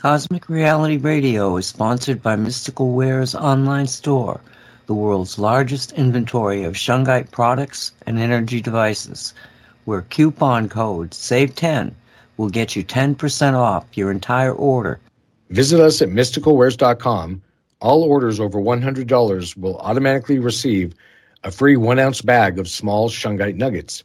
Cosmic Reality Radio is sponsored by Mystical Ware's online store, the world's largest inventory of Shungite products and energy devices, where coupon code SAVE10 will get you 10% off your entire order. Visit us at mysticalwares.com. All orders over $100 will automatically receive a free one ounce bag of small Shungite nuggets.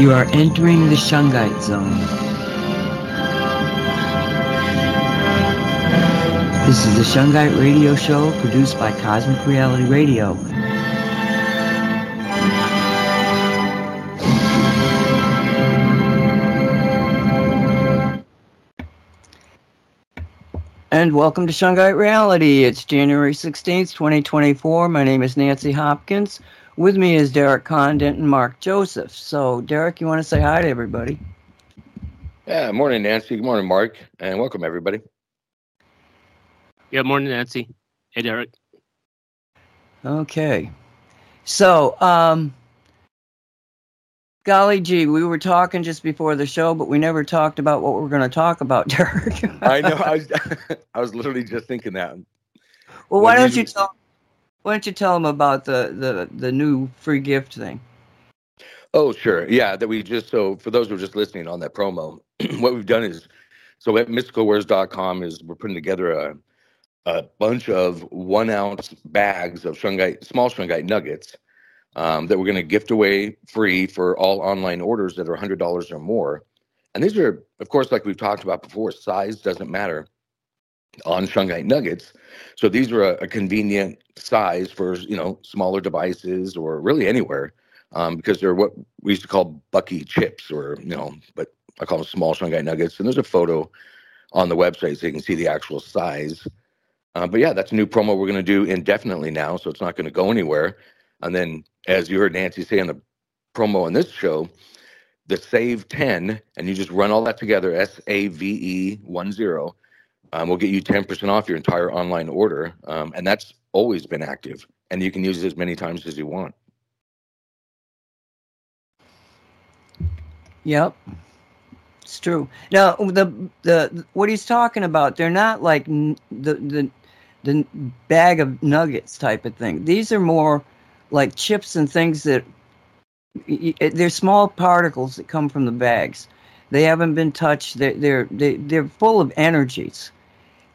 You are entering the Shungite zone. This is the Shungite Radio Show produced by Cosmic Reality Radio. And welcome to Shungite Reality. It's January 16th, 2024. My name is Nancy Hopkins. With me is Derek Condit and Mark Joseph. So, Derek, you want to say hi to everybody? Yeah, morning, Nancy. Good morning, Mark, and welcome everybody. Yeah, morning, Nancy. Hey, Derek. Okay. So, um, golly gee, we were talking just before the show, but we never talked about what we're going to talk about, Derek. I know. I was, I was literally just thinking that. Well, why don't you tell why don't you tell them about the the the new free gift thing? Oh, sure. Yeah, that we just so for those who are just listening on that promo, what we've done is so at mysticalwares.com is we're putting together a a bunch of one ounce bags of shungite small shungite nuggets um, that we're going to gift away free for all online orders that are $100 or more. And these are, of course, like we've talked about before, size doesn't matter on shungite nuggets. So these are a, a, convenient size for you know smaller devices or really anywhere um, because they're what we used to call Bucky chips or you know, but I call them small shungite nuggets. And there's a photo on the website so you can see the actual size. Uh, but yeah, that's a new promo we're going to do indefinitely now, so it's not going to go anywhere. And then, as you heard Nancy say in the promo on this show, the Save 10, and you just run all that together, S A V E 1 0 um, we'll get you 10% off your entire online order. Um, and that's always been active. And you can use it as many times as you want. Yep. It's true. Now, the the what he's talking about, they're not like the the the bag of nuggets type of thing. These are more like chips and things that they're small particles that come from the bags. They haven't been touched. They're they're they, are they are full of energies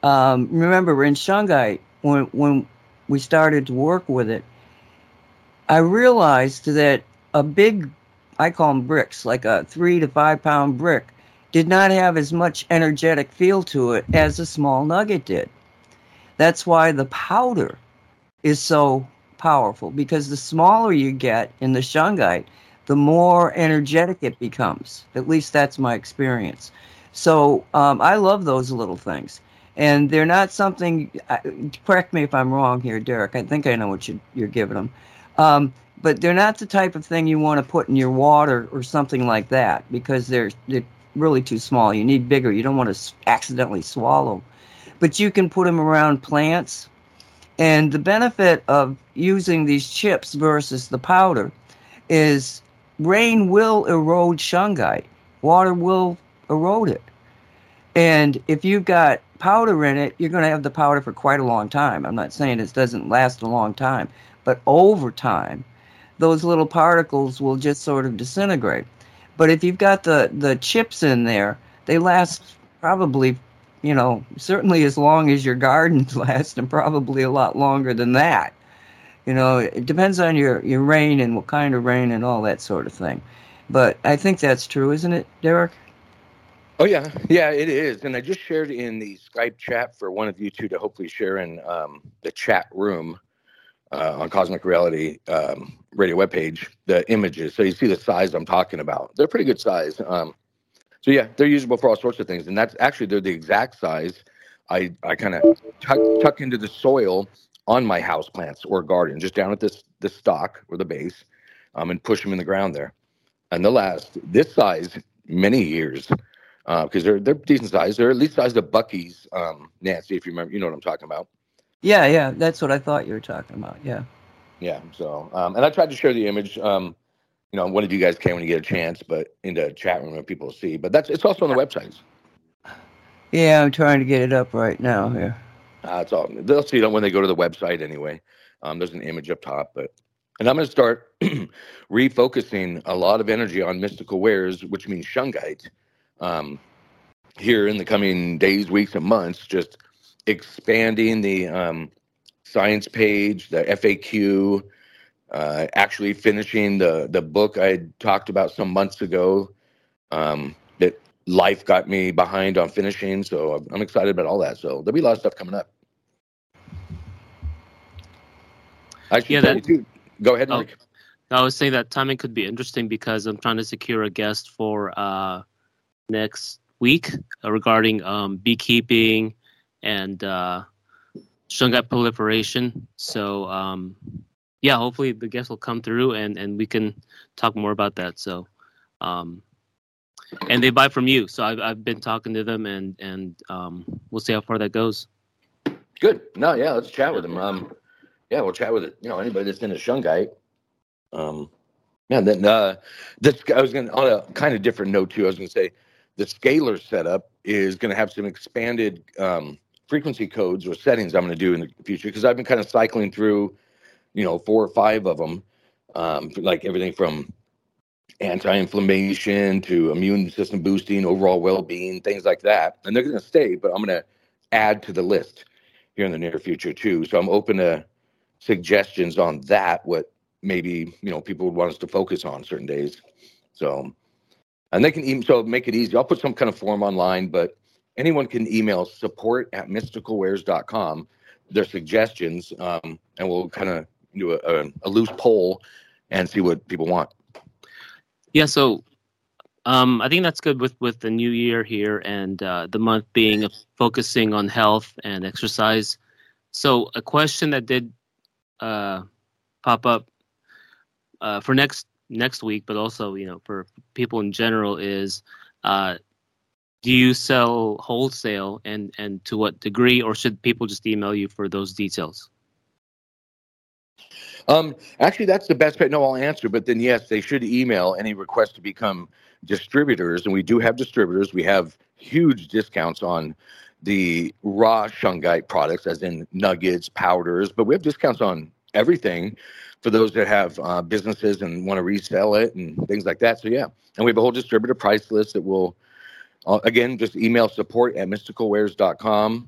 um, remember in Shungite when when we started to work with it, I realized that a big, I call them bricks, like a three to five pound brick, did not have as much energetic feel to it as a small nugget did. That's why the powder is so powerful because the smaller you get in the shungite, the more energetic it becomes. At least that's my experience. So um, I love those little things and they're not something. Correct me if I'm wrong here, Derek. I think I know what you, are giving them, um, but they're not the type of thing you want to put in your water or something like that because they're they're really too small. You need bigger. You don't want to accidentally swallow, but you can put them around plants. And the benefit of using these chips versus the powder is rain will erode shungite. Water will erode it. And if you've got powder in it, you're going to have the powder for quite a long time. I'm not saying it doesn't last a long time, but over time, those little particles will just sort of disintegrate. But if you've got the, the chips in there, they last probably, you know, certainly as long as your gardens last and probably a lot longer than that. You know, it depends on your, your rain and what kind of rain and all that sort of thing. But I think that's true, isn't it, Derek? Oh yeah, yeah, it is. And I just shared in the Skype chat for one of you two to hopefully share in um, the chat room uh, on Cosmic Reality um, radio webpage the images, so you see the size I'm talking about. They're pretty good size. Um, so yeah, they're usable for all sorts of things, and that's actually they're the exact size I I kind of tuck tuck into the soil on my house plants or garden, just down at this the stalk or the base, um, and push them in the ground there. And they'll last this size many years because uh, they're they're decent size. They're at least size of Buc-ee's. Um, Nancy, if you remember, you know what I'm talking about. Yeah, yeah, that's what I thought you were talking about. Yeah. Yeah. So, um, and I tried to share the image. Um, you know, one of you guys can when you get a chance, but in the chat room and people see. But that's it's also on the websites. Yeah, I'm trying to get it up right now here. Uh, it's all they'll see it when they go to the website anyway. Um, there's an image up top, but and I'm going to start refocusing a lot of energy on mystical wares, which means shungite. Um, here in the coming days, weeks, and months, just expanding the um, science page, the FAQ, uh, actually finishing the the book I talked about some months ago um, that life got me behind on finishing. So I'm excited about all that. So there'll be a lot of stuff coming up. I should yeah, that, too. Go ahead, Mike. Oh, I was saying that timing could be interesting because I'm trying to secure a guest for uh, next week uh, regarding um, beekeeping and uh, shungite proliferation. So um, yeah, hopefully the guests will come through and and we can talk more about that. So um, and they buy from you. So I've I've been talking to them and and um, we'll see how far that goes. Good. No, yeah, let's chat with them. Um, yeah, we'll chat with it. You know, anybody that's in a shungite. Um, yeah, then uh, this I was gonna on a kind of different note too. I was gonna say the scalar setup is gonna have some expanded um, frequency codes or settings I'm gonna do in the future because I've been kind of cycling through, you know, four or five of them, um, like everything from anti-inflammation to immune system boosting, overall well-being, things like that. And they're going to stay, but I'm going to add to the list here in the near future too. So I'm open to suggestions on that. What maybe you know people would want us to focus on certain days. So, and they can even so make it easy. I'll put some kind of form online, but anyone can email support at mysticalwares.com their suggestions, um, and we'll kind of do a, a, a loose poll and see what people want. Yeah, so um, I think that's good with with the new year here and uh, the month being focusing on health and exercise. So a question that did uh, pop up uh, for next next week, but also you know for people in general is uh, do you sell wholesale and and to what degree, or should people just email you for those details? Um, actually, that's the best. No, I'll answer, but then yes, they should email any request to become distributors, and we do have distributors. We have huge discounts on the raw shungite products, as in nuggets, powders, but we have discounts on everything for those that have uh, businesses and want to resell it and things like that. So yeah, and we have a whole distributor price list that will, uh, again, just email support at mysticalwares.com.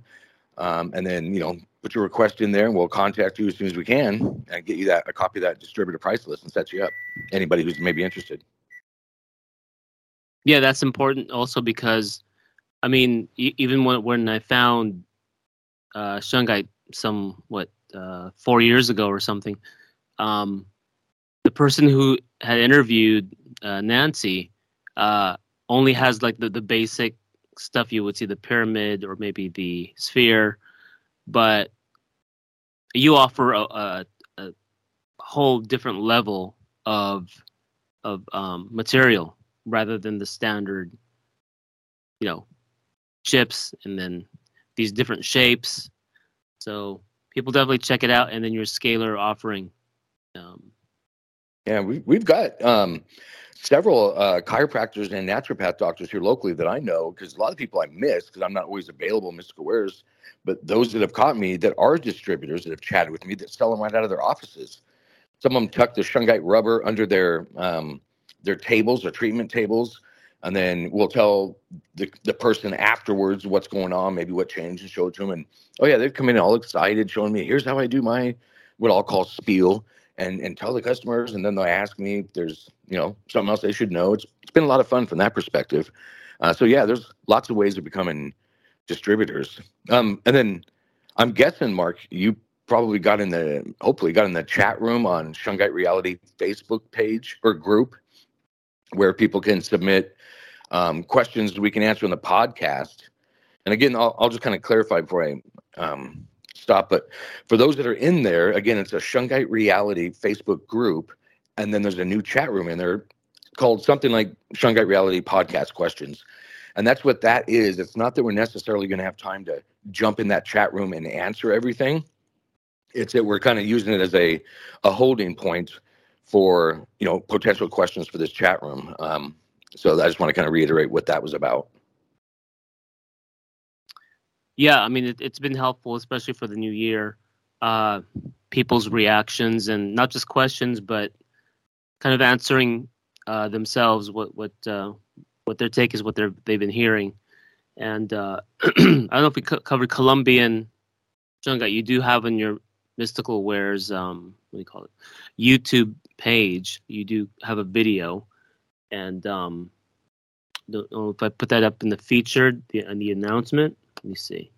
Um, and then, you know, put your request in there and we'll contact you as soon as we can and get you that a copy of that distributor price list and set you up. Anybody who's maybe interested. Yeah, that's important also because, I mean, even when when I found uh, shungite some what uh, four years ago or something, um, the person who had interviewed uh, Nancy uh, only has like the, the basic stuff you would see the pyramid or maybe the sphere, but you offer a, a, a whole different level of of um, material rather than the standard, you know, chips and then these different shapes. So people definitely check it out, and then your scalar offering um, yeah, we, we've got um, several uh, chiropractors and naturopath doctors here locally that I know because a lot of people I miss because I'm not always available Mystical Wares. But those that have caught me that are distributors that have chatted with me that sell them right out of their offices. Some of them tuck the shungite rubber under their um, their tables or treatment tables, and then we'll tell the, the person afterwards what's going on, maybe what changed, and show it to them. And oh yeah, they've come in all excited, showing me here's how I do my what I'll call spiel and and tell the customers, and then they'll ask me if there's you know something else they should know. It's it's been a lot of fun from that perspective. Uh, so yeah, there's lots of ways of becoming distributors. Um, and then I'm guessing, Mark, you probably got in the hopefully got in the chat room on Shungite Reality Facebook page or group where people can submit um, questions we can answer on the podcast. And again, I'll, I'll just kind of clarify before I um, stop. But for those that are in there, again, it's a Shungite Reality Facebook group, and then there's a new chat room in there called something like Shungite Reality Podcast Questions. And that's what that is. It's not that we're necessarily going to have time to jump in that chat room and answer everything. It's that we're kind of using it as a, a holding point for you know potential questions for this chat room. Um, so I just want to kind of reiterate what that was about. Yeah, I mean it, has been helpful, especially for the new year. Uh, people's reactions and not just questions, but kind of answering uh, themselves what what uh, what their take is, what they're they've been hearing. And uh, I don't know if we co- covered Colombian Shungite. You do have in your Mystical Wares, um, what do you call it, YouTube page. You do have a video, and um, don't know if I put that up in the featured the, in the announcement. Let me see.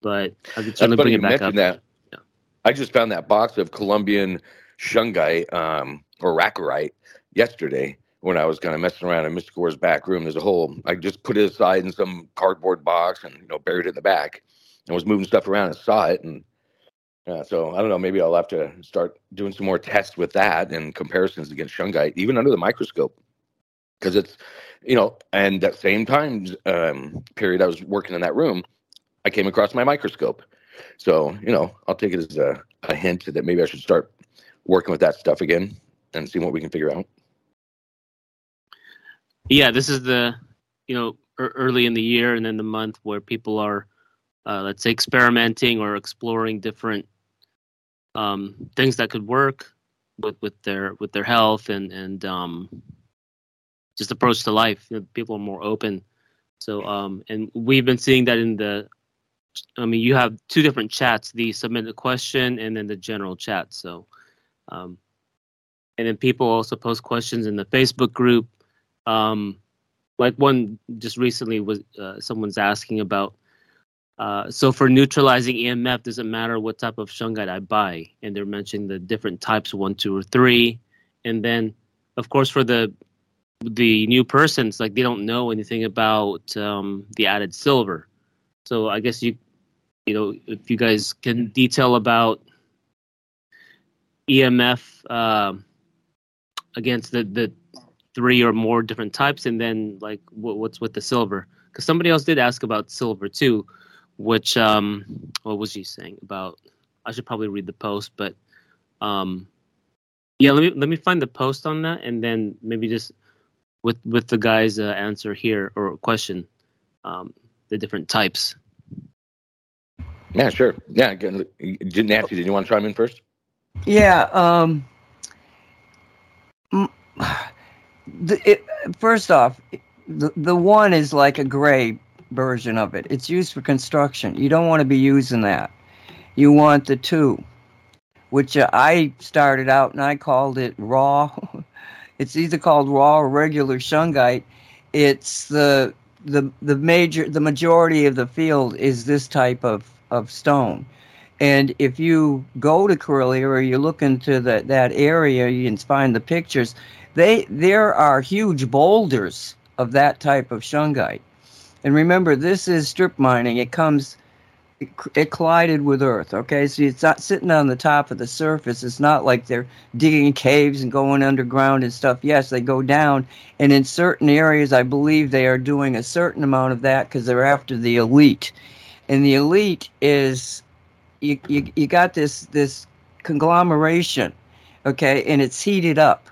But I certainly bring it back up. That. Yeah. I just found that box of Colombian shungite um, or rackierite yesterday when I was kind of messing around in Mr. Gore's back room. There's a whole. I just put it aside in some cardboard box and you know buried it in the back. and was moving stuff around and saw it and. Yeah, so I don't know. Maybe I'll have to start doing some more tests with that and comparisons against shungite, even under the microscope, because it's, you know, and that same time um, period I was working in that room, I came across my microscope. So you know, I'll take it as a, a hint that maybe I should start working with that stuff again and see what we can figure out. Yeah, this is the you know early in the year and then the month where people are, uh, let's say, experimenting or exploring different um, things that could work with with their with their health and and um, just approach to life. You know, people are more open. So um, and we've been seeing that in the. I mean, you have two different chats: the submit a question and then the general chat. So, um, and then people also post questions in the Facebook group um, like one just recently was uh, someone's asking about. Uh, so for neutralizing EMF, does it matter what type of shungite I buy? And they're mentioning the different types, one, two, or three. And then, of course, for the the new persons, like they don't know anything about um, the added silver. So I guess you, you know, if you guys can detail about EMF uh, against the the three or more different types, and then like what, what's with the silver? Because somebody else did ask about silver too, which um, what was she saying about? I should probably read the post, but um, yeah, let me let me find the post on that, and then maybe just with with the guy's uh, answer here or question, um, the different types. Yeah, sure. Yeah, Nancy, did you want to chime in first? Yeah. Um, the, it, first off, the, the one is like a gray version of it. It's used for construction. You don't want to be using that. You want the two, which uh, I started out and I called it raw. it's either called raw or regular shungite. It's the the the major the majority of the field is this type of of stone. And if you go to Karelia or you look into that that area, you can find the pictures. They there are huge boulders of that type of shungite. And remember, this is strip mining. It comes, it, it, collided with Earth. Okay, so it's not sitting on the top of the surface. It's not like they're digging caves and going underground and stuff. Yes, they go down, and in certain areas, I believe they are doing a certain amount of that because they're after the elite. And the elite is, you, you, you got this this conglomeration, okay, and it's heated up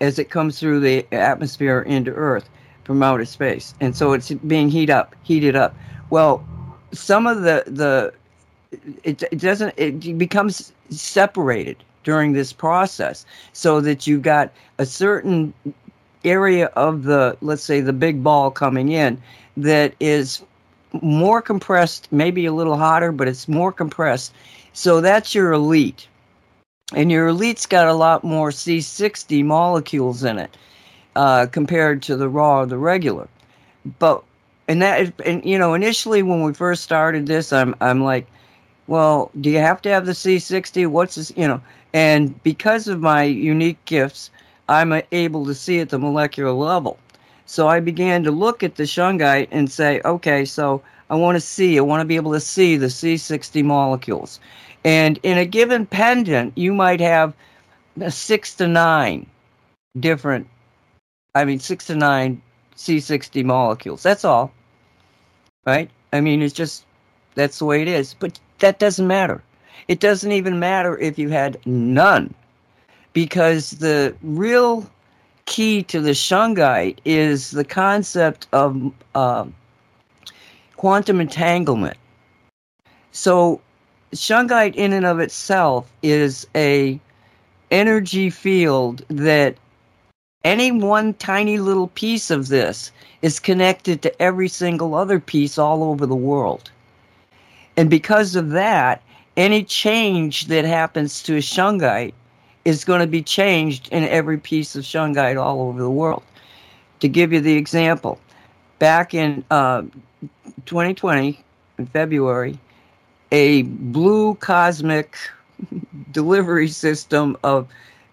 as it comes through the atmosphere into Earth from outer space, and so it's being heat up, heated up. Well, some of the the it, it doesn't it becomes separated during this process, so that you've got a certain area of the let's say the big ball coming in that is more compressed, maybe a little hotter, but it's more compressed. So that's your elite and your elite's got a lot more C60 molecules in it uh, compared to the raw or the regular. But and that and you know initially when we first started this, I'm I'm like, well, do you have to have the C60? What's this? You know, and because of my unique gifts, I'm uh, able to see at the molecular level. So I began to look at the shungite and say, okay, so I want to see, I want to be able to see the C60 molecules. And in a given pendant, you might have six to nine different, I mean, six to nine C60 molecules. That's all. Right? I mean, it's just, that's the way it is. But that doesn't matter. It doesn't even matter if you had none, because the real key to the shungite is the concept of uh, quantum entanglement. So, shungite in and of itself is a energy field that any one tiny little piece of this is connected to every single other piece all over the world. And because of that, any change that happens to a shungite is going to be changed in every piece of shungite all over the world. To give you the example, back in uh, 2020, in February, a blue cosmic delivery system of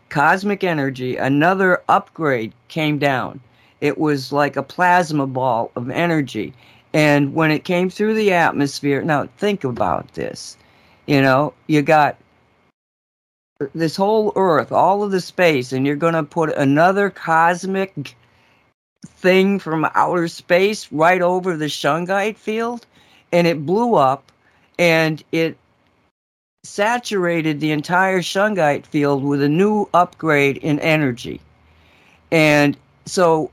cosmic energy, another upgrade came down. It was like a plasma ball of energy. And when it came through the atmosphere, now think about this. You know, you got this whole earth, all of the space, and you're going to put another cosmic thing from outer space right over the shungite field. And it blew up and it saturated the entire shungite field with a new upgrade in energy. And so,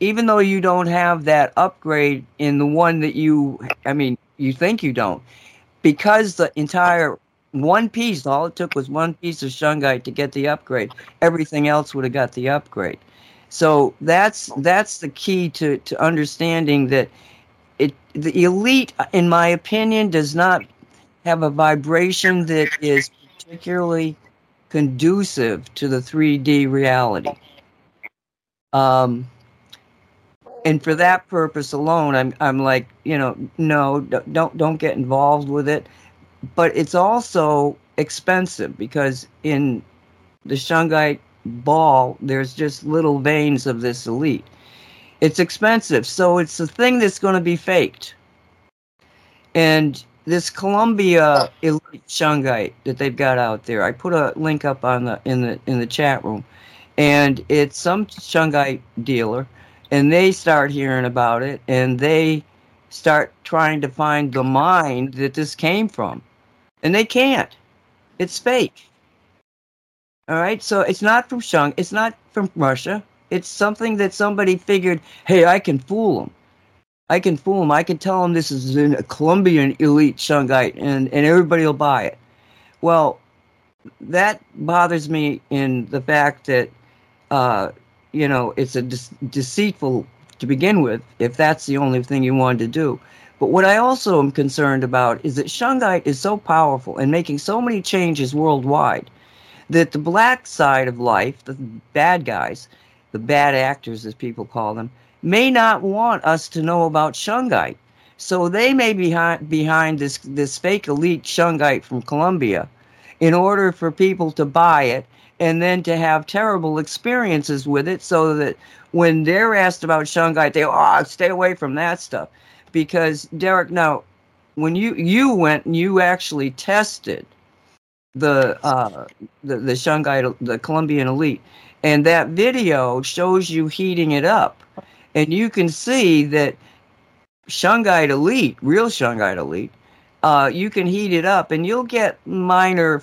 even though you don't have that upgrade in the one that you, I mean, you think you don't, because the entire one piece, all it took was one piece of shungite to get the upgrade. Everything else would have got the upgrade. So that's that's the key to, to understanding that it the elite, in my opinion, does not have a vibration that is particularly conducive to the 3D reality. Um, and for that purpose alone, I'm I'm like, you know, no, don't don't get involved with it. But it's also expensive because in the shungite ball, there's just little veins of this elite. It's expensive, so it's a thing that's going to be faked. And this Colombia elite shungite that they've got out there. I put a link up on the in the in the chat room, and it's some shungite dealer, and they start hearing about it, and they start trying to find the mine that this came from, and they can't. It's fake. All right, so it's not from Shung. It's not from Russia. It's something that somebody figured, hey, I can fool them. I can fool them. I can tell them this is a Colombian elite shungite, and and everybody will buy it. Well, that bothers me in the fact that, uh, you know, it's a de- deceitful to begin with. If that's the only thing you wanted to do. But what I also am concerned about is that shungite is so powerful and making so many changes worldwide that the black side of life, the bad guys, the bad actors as people call them, may not want us to know about shungite. So they may be behind, behind this, this fake elite shungite from Colombia in order for people to buy it and then to have terrible experiences with it so that when they're asked about shungite, they, oh, stay away from that stuff. Because, Derek, now, when you, you went and you actually tested the, uh, the, the shungite, the Colombian elite, and that video shows you heating it up and you can see that shungite elite, real shungite elite, uh, you can heat it up, and you'll get minor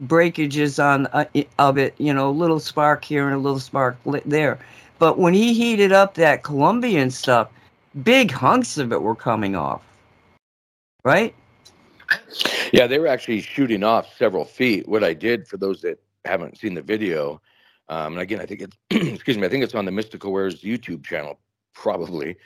breakages on uh, of it. You know, a little spark here and a little spark there. But when he heated up that Colombian stuff, big hunks of it were coming off. Right? Yeah, they were actually shooting off several feet. What I did for those that haven't seen the video, um, and again, I think it's excuse me, I think it's on the Mystical Wares YouTube channel, probably.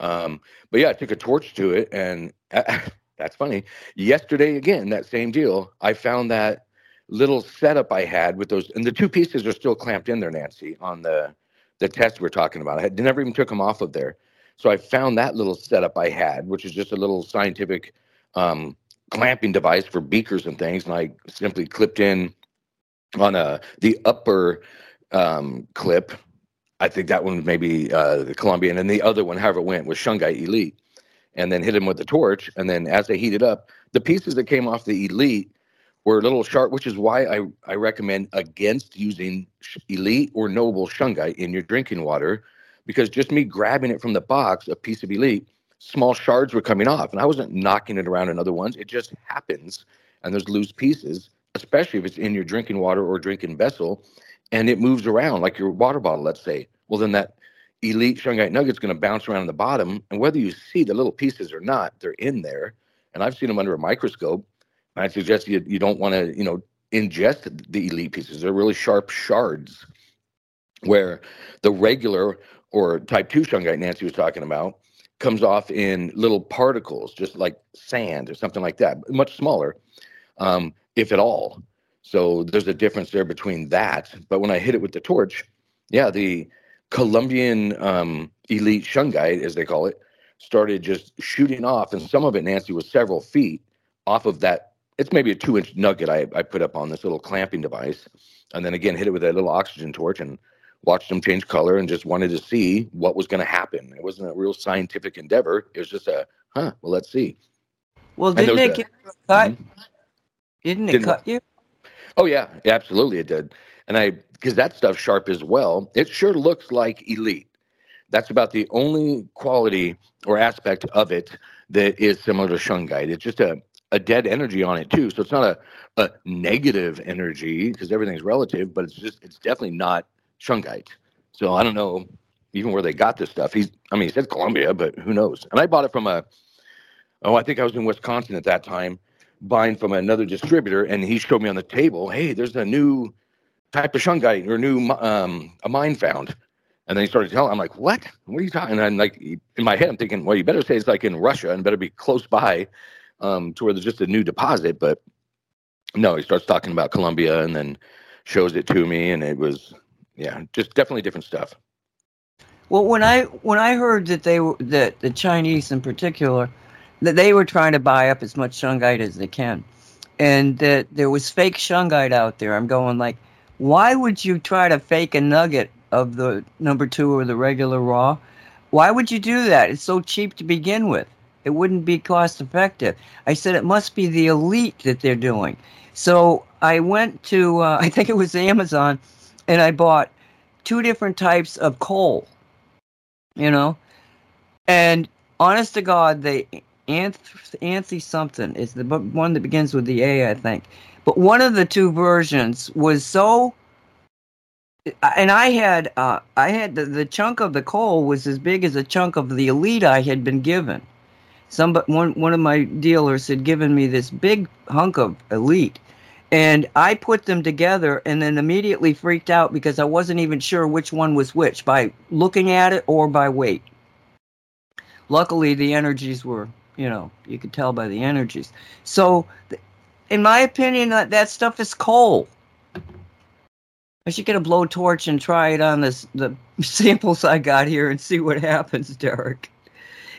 Um, but yeah, I took a torch to it, and uh, that's funny. Yesterday, again, that same deal. I found that little setup I had with those, and the two pieces are still clamped in there, Nancy, on the the test we're talking about. I had, never even took them off of there. So I found that little setup I had, which is just a little scientific um, clamping device for beakers and things, and I simply clipped in on a the upper um, clip. I think that one maybe uh, the Colombian, and the other one, however it went, was Shungite Elite. and then hit him with the torch. And then as they heated up, the pieces that came off the elite were a little sharp, which is why I, I recommend against using elite or noble shungite in your drinking water, because just me grabbing it from the box, a piece of elite, small shards were coming off, and I wasn't knocking it around in other ones. It just happens, and there's loose pieces, especially if it's in your drinking water or drinking vessel, and it moves around like your water bottle, let's say. Well, then that elite shungite nugget's going to bounce around in the bottom, and whether you see the little pieces or not, they're in there. And I've seen them under a microscope. I suggest you you don't want to you know ingest the elite pieces. They're really sharp shards, where the regular or type two shungite Nancy was talking about comes off in little particles, just like sand or something like that, much smaller, um, if at all. So there's a difference there between that. But when I hit it with the torch, yeah, the Colombian um, elite shungite, as they call it, started just shooting off, and some of it, Nancy, was several feet off of that. It's maybe a two-inch nugget I, I put up on this little clamping device, and then again hit it with a little oxygen torch and watched them change color and just wanted to see what was going to happen. It wasn't a real scientific endeavor. It was just a, huh, well, let's see. Well, didn't it get cut? Mm-hmm. Didn't it didn't cut you? Oh, yeah, absolutely it did. And I, because that stuff's sharp as well, it sure looks like elite. That's about the only quality or aspect of it that is similar to shungite. It's just a, a dead energy on it too. So it's not a, a negative energy because everything's relative, but it's just it's definitely not shungite. So I don't know even where they got this stuff. He's, I mean, he said Colombia, but who knows? And I bought it from a, oh, I think I was in Wisconsin at that time, buying from another distributor, and he showed me on the table, hey, there's a new type of shungite or new um, a mine found. And then he started telling, I'm like, what? What are you talking? And I'm like, in my head, I'm thinking, well, you better say it's like in Russia and better be close by um, to where there's just a new deposit. But no, he starts talking about Colombia and then shows it to me, and it was yeah, just definitely different stuff. Well, when I when I heard that they were that the Chinese in particular that they were trying to buy up as much shungite as they can, and that there was fake shungite out there, I'm going like, why would you try to fake a nugget of the number two or the regular raw? Why would you do that? It's so cheap to begin with. It wouldn't be cost effective. I said it must be the elite that they're doing. So I went to uh, I think it was Amazon and I bought two different types of coal. You know, and honest to God, they anth anthy something is the one that begins with the A, I think. But one of the two versions was so and I had uh, I had the, the chunk of the coal was as big as a chunk of the elite I had been given. Some one one of my dealers had given me this big hunk of elite, and I put them together and then immediately freaked out because I wasn't even sure which one was which by looking at it or by weight. Luckily, the energies were, you know, you could tell by the energies. So, in my opinion, that, that stuff is coal. I should get a blowtorch and try it on this the samples I got here and see what happens, Derek.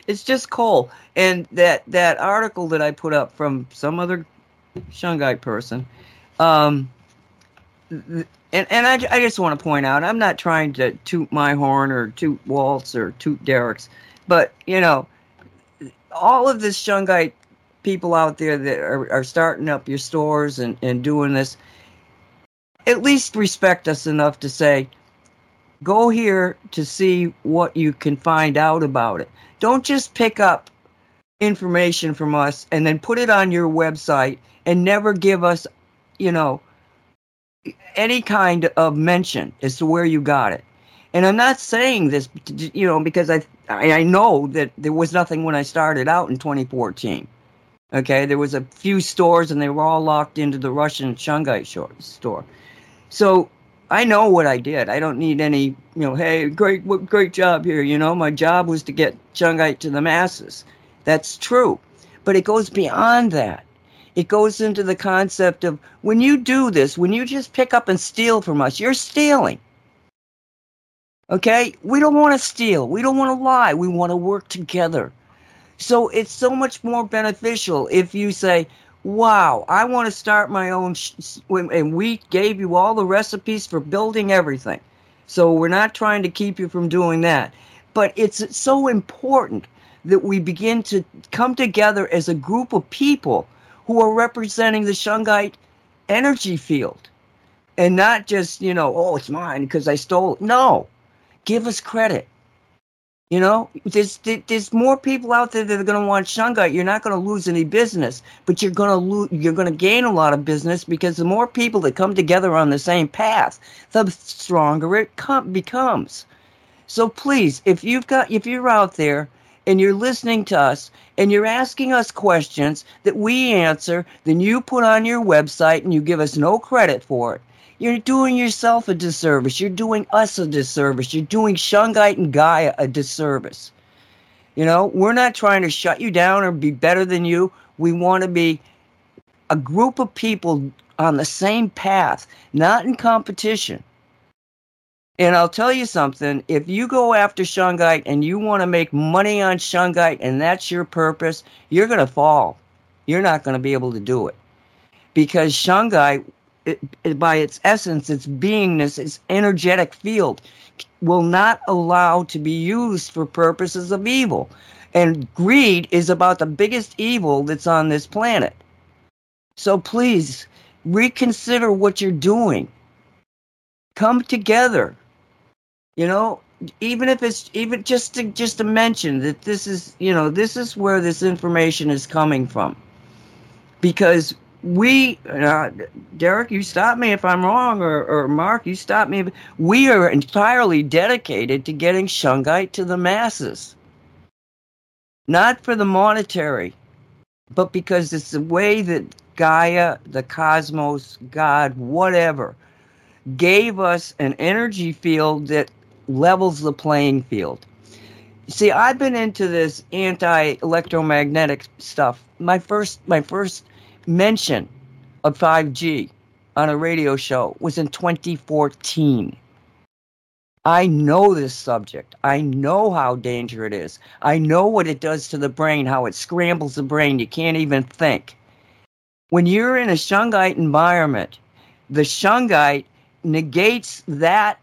It's just coal. And that that article that I put up from some other shungite person um, and and I, I just want to point out, I'm not trying to toot my horn or toot Walt's or toot Derek's, but you know, all of this shungite people out there that are, are starting up your stores and, and doing this, at least respect us enough to say, go here to see what you can find out about it. Don't just pick up information from us and then put it on your website and never give us you know, any kind of mention as to where you got it. And I'm not saying this, you know, because I I know that there was nothing when I started out in 2014. Okay, there was a few stores and they were all locked into the Russian Shungite store. So I know what I did. I don't need any, you know, hey, great, great job here. You know, my job was to get Shungite to the masses. That's true, but it goes beyond that. It goes into the concept of when you do this, when you just pick up and steal from us, you're stealing. Okay? We don't want to steal. We don't want to lie. We want to work together. So it's so much more beneficial if you say, wow, I want to start my own. Sh-, and we gave you all the recipes for building everything. So we're not trying to keep you from doing that. But it's so important that we begin to come together as a group of people who are representing the Shungite energy field and not just, you know, oh, it's mine because I stole it. No, give us credit. You know, there's there's more people out there that are going to want shungite. You're not going to lose any business, but you're going to lose. You're going to gain a lot of business because the more people that come together on the same path, the stronger it com- becomes. So please, if you've got if you're out there and you're listening to us and you're asking us questions that we answer, then you put on your website and you give us no credit for it. You're doing yourself a disservice. You're doing us a disservice. You're doing Shungite and Gaia a disservice. You know, we're not trying to shut you down or be better than you. We want to be a group of people on the same path, not in competition. And I'll tell you something if you go after Shungite and you want to make money on Shungite and that's your purpose, you're going to fall. You're not going to be able to do it. Because Shungite it, it, by its essence, its beingness, its energetic field, will not allow to be used for purposes of evil. And greed is about the biggest evil that's on this planet. So please reconsider what you're doing. Come together. You know, even if it's even just to just to mention that this is, you know, this is where this information is coming from. Because we, uh, Derek, you stop me if I'm wrong, or, or Mark, you stop me. We are entirely dedicated to getting Shungite to the masses. Not for the monetary, but because it's the way that Gaia, the cosmos, God, whatever, gave us an energy field that levels the playing field. See, I've been into this anti-electromagnetic stuff. My first, my first mention of 5G on a radio show was in 2014. I know this subject. I know how dangerous it is. I know what it does to the brain, how it scrambles the brain. You can't even think. When you're in a Shungite environment, the Shungite negates that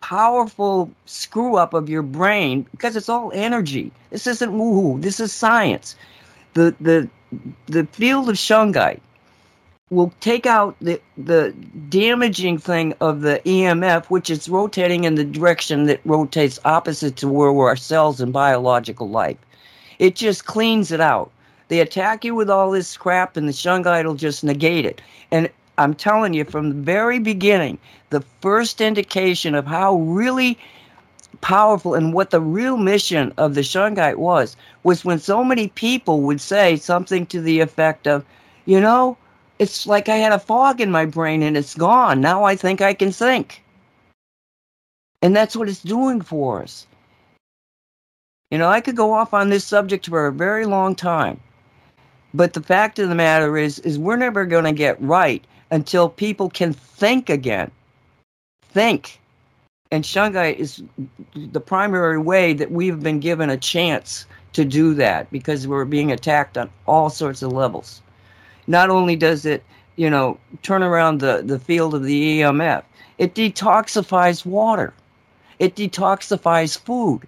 powerful screw up of your brain because it's all energy. This isn't woohoo. This is science. The the the field of shungite will take out the the damaging thing of the EMF, which is rotating in the direction that rotates opposite to where our cells and biological life. It just cleans it out. They attack you with all this crap, and the shungite will just negate it. And I'm telling you, from the very beginning, the first indication of how really powerful and what the real mission of the Shungite was was when so many people would say something to the effect of, you know, it's like I had a fog in my brain and it's gone. Now I think I can think. And that's what it's doing for us. You know, I could go off on this subject for a very long time. But the fact of the matter is is we're never going to get right until people can think again. Think and Shungite is the primary way that we've been given a chance to do that because we're being attacked on all sorts of levels. Not only does it, you know, turn around the, the field of the EMF, it detoxifies water. It detoxifies food.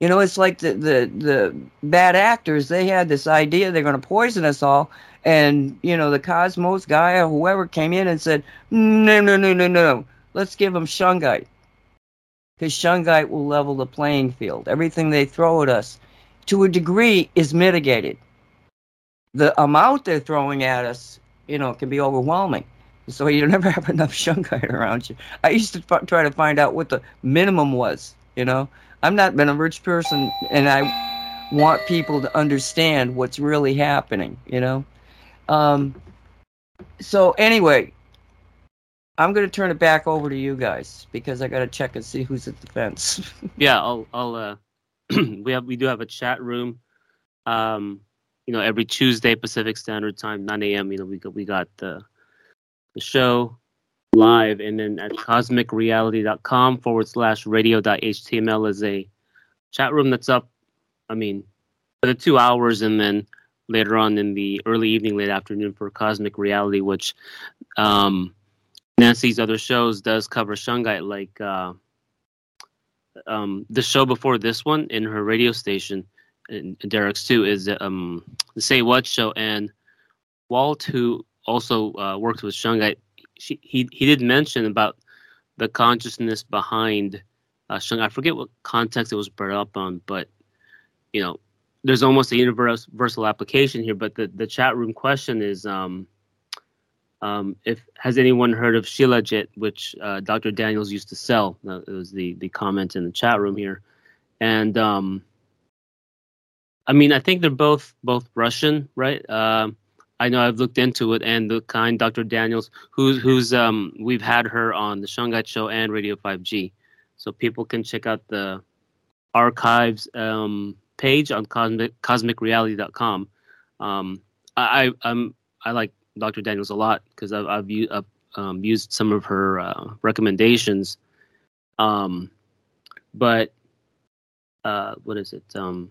You know, it's like the, the, the bad actors, they had this idea they're going to poison us all. And, you know, the Cosmos guy or whoever came in and said, no, no, no, no, no. Let's give them Shungite because shungite will level the playing field. Everything they throw at us, to a degree, is mitigated. The amount they're throwing at us, you know, can be overwhelming. So you never have enough shungite around you. I used to f- try to find out what the minimum was. You know, I'm not been a rich person, and I want people to understand what's really happening. You know, um, so anyway, I'm to turn it back over to you guys because I got to check and see who's at the fence. yeah, I'll. I'll. Uh, we have. We do have a chat room. Um, you know, every Tuesday Pacific Standard Time, 9 a.m. You know, we got we got the the show live, and then at cosmicreality.com forward slash radio.html is a chat room that's up. I mean, for the two hours, and then later on in the early evening, late afternoon for Cosmic Reality, which um, Nancy's other shows does cover Shungite, like uh, um, the show before this one in her radio station and Derek's too, is um, the Say What show. And Walt, who also uh, worked with Shungite, she, he he did mention about the consciousness behind uh, Shungite. I forget what context it was brought up on, but you know, there's almost a universal application here. But the the chat room question is. Um, um, if has anyone heard of Shilajit, which uh, Dr. Daniels used to sell? That was the the comment in the chat room here, and um, I mean I think they're both both Russian, right? Uh, I know I've looked into it, and the kind Dr. Daniels, who's who's um, we've had her on the Shungite Show and Radio 5G, so people can check out the archives um, page on cosmic cosmicreality.com. Um, I I'm I like Dr. Daniels a lot because I've, I've, u- I've um, used some of her uh, recommendations. Um, but uh, what is it? Um,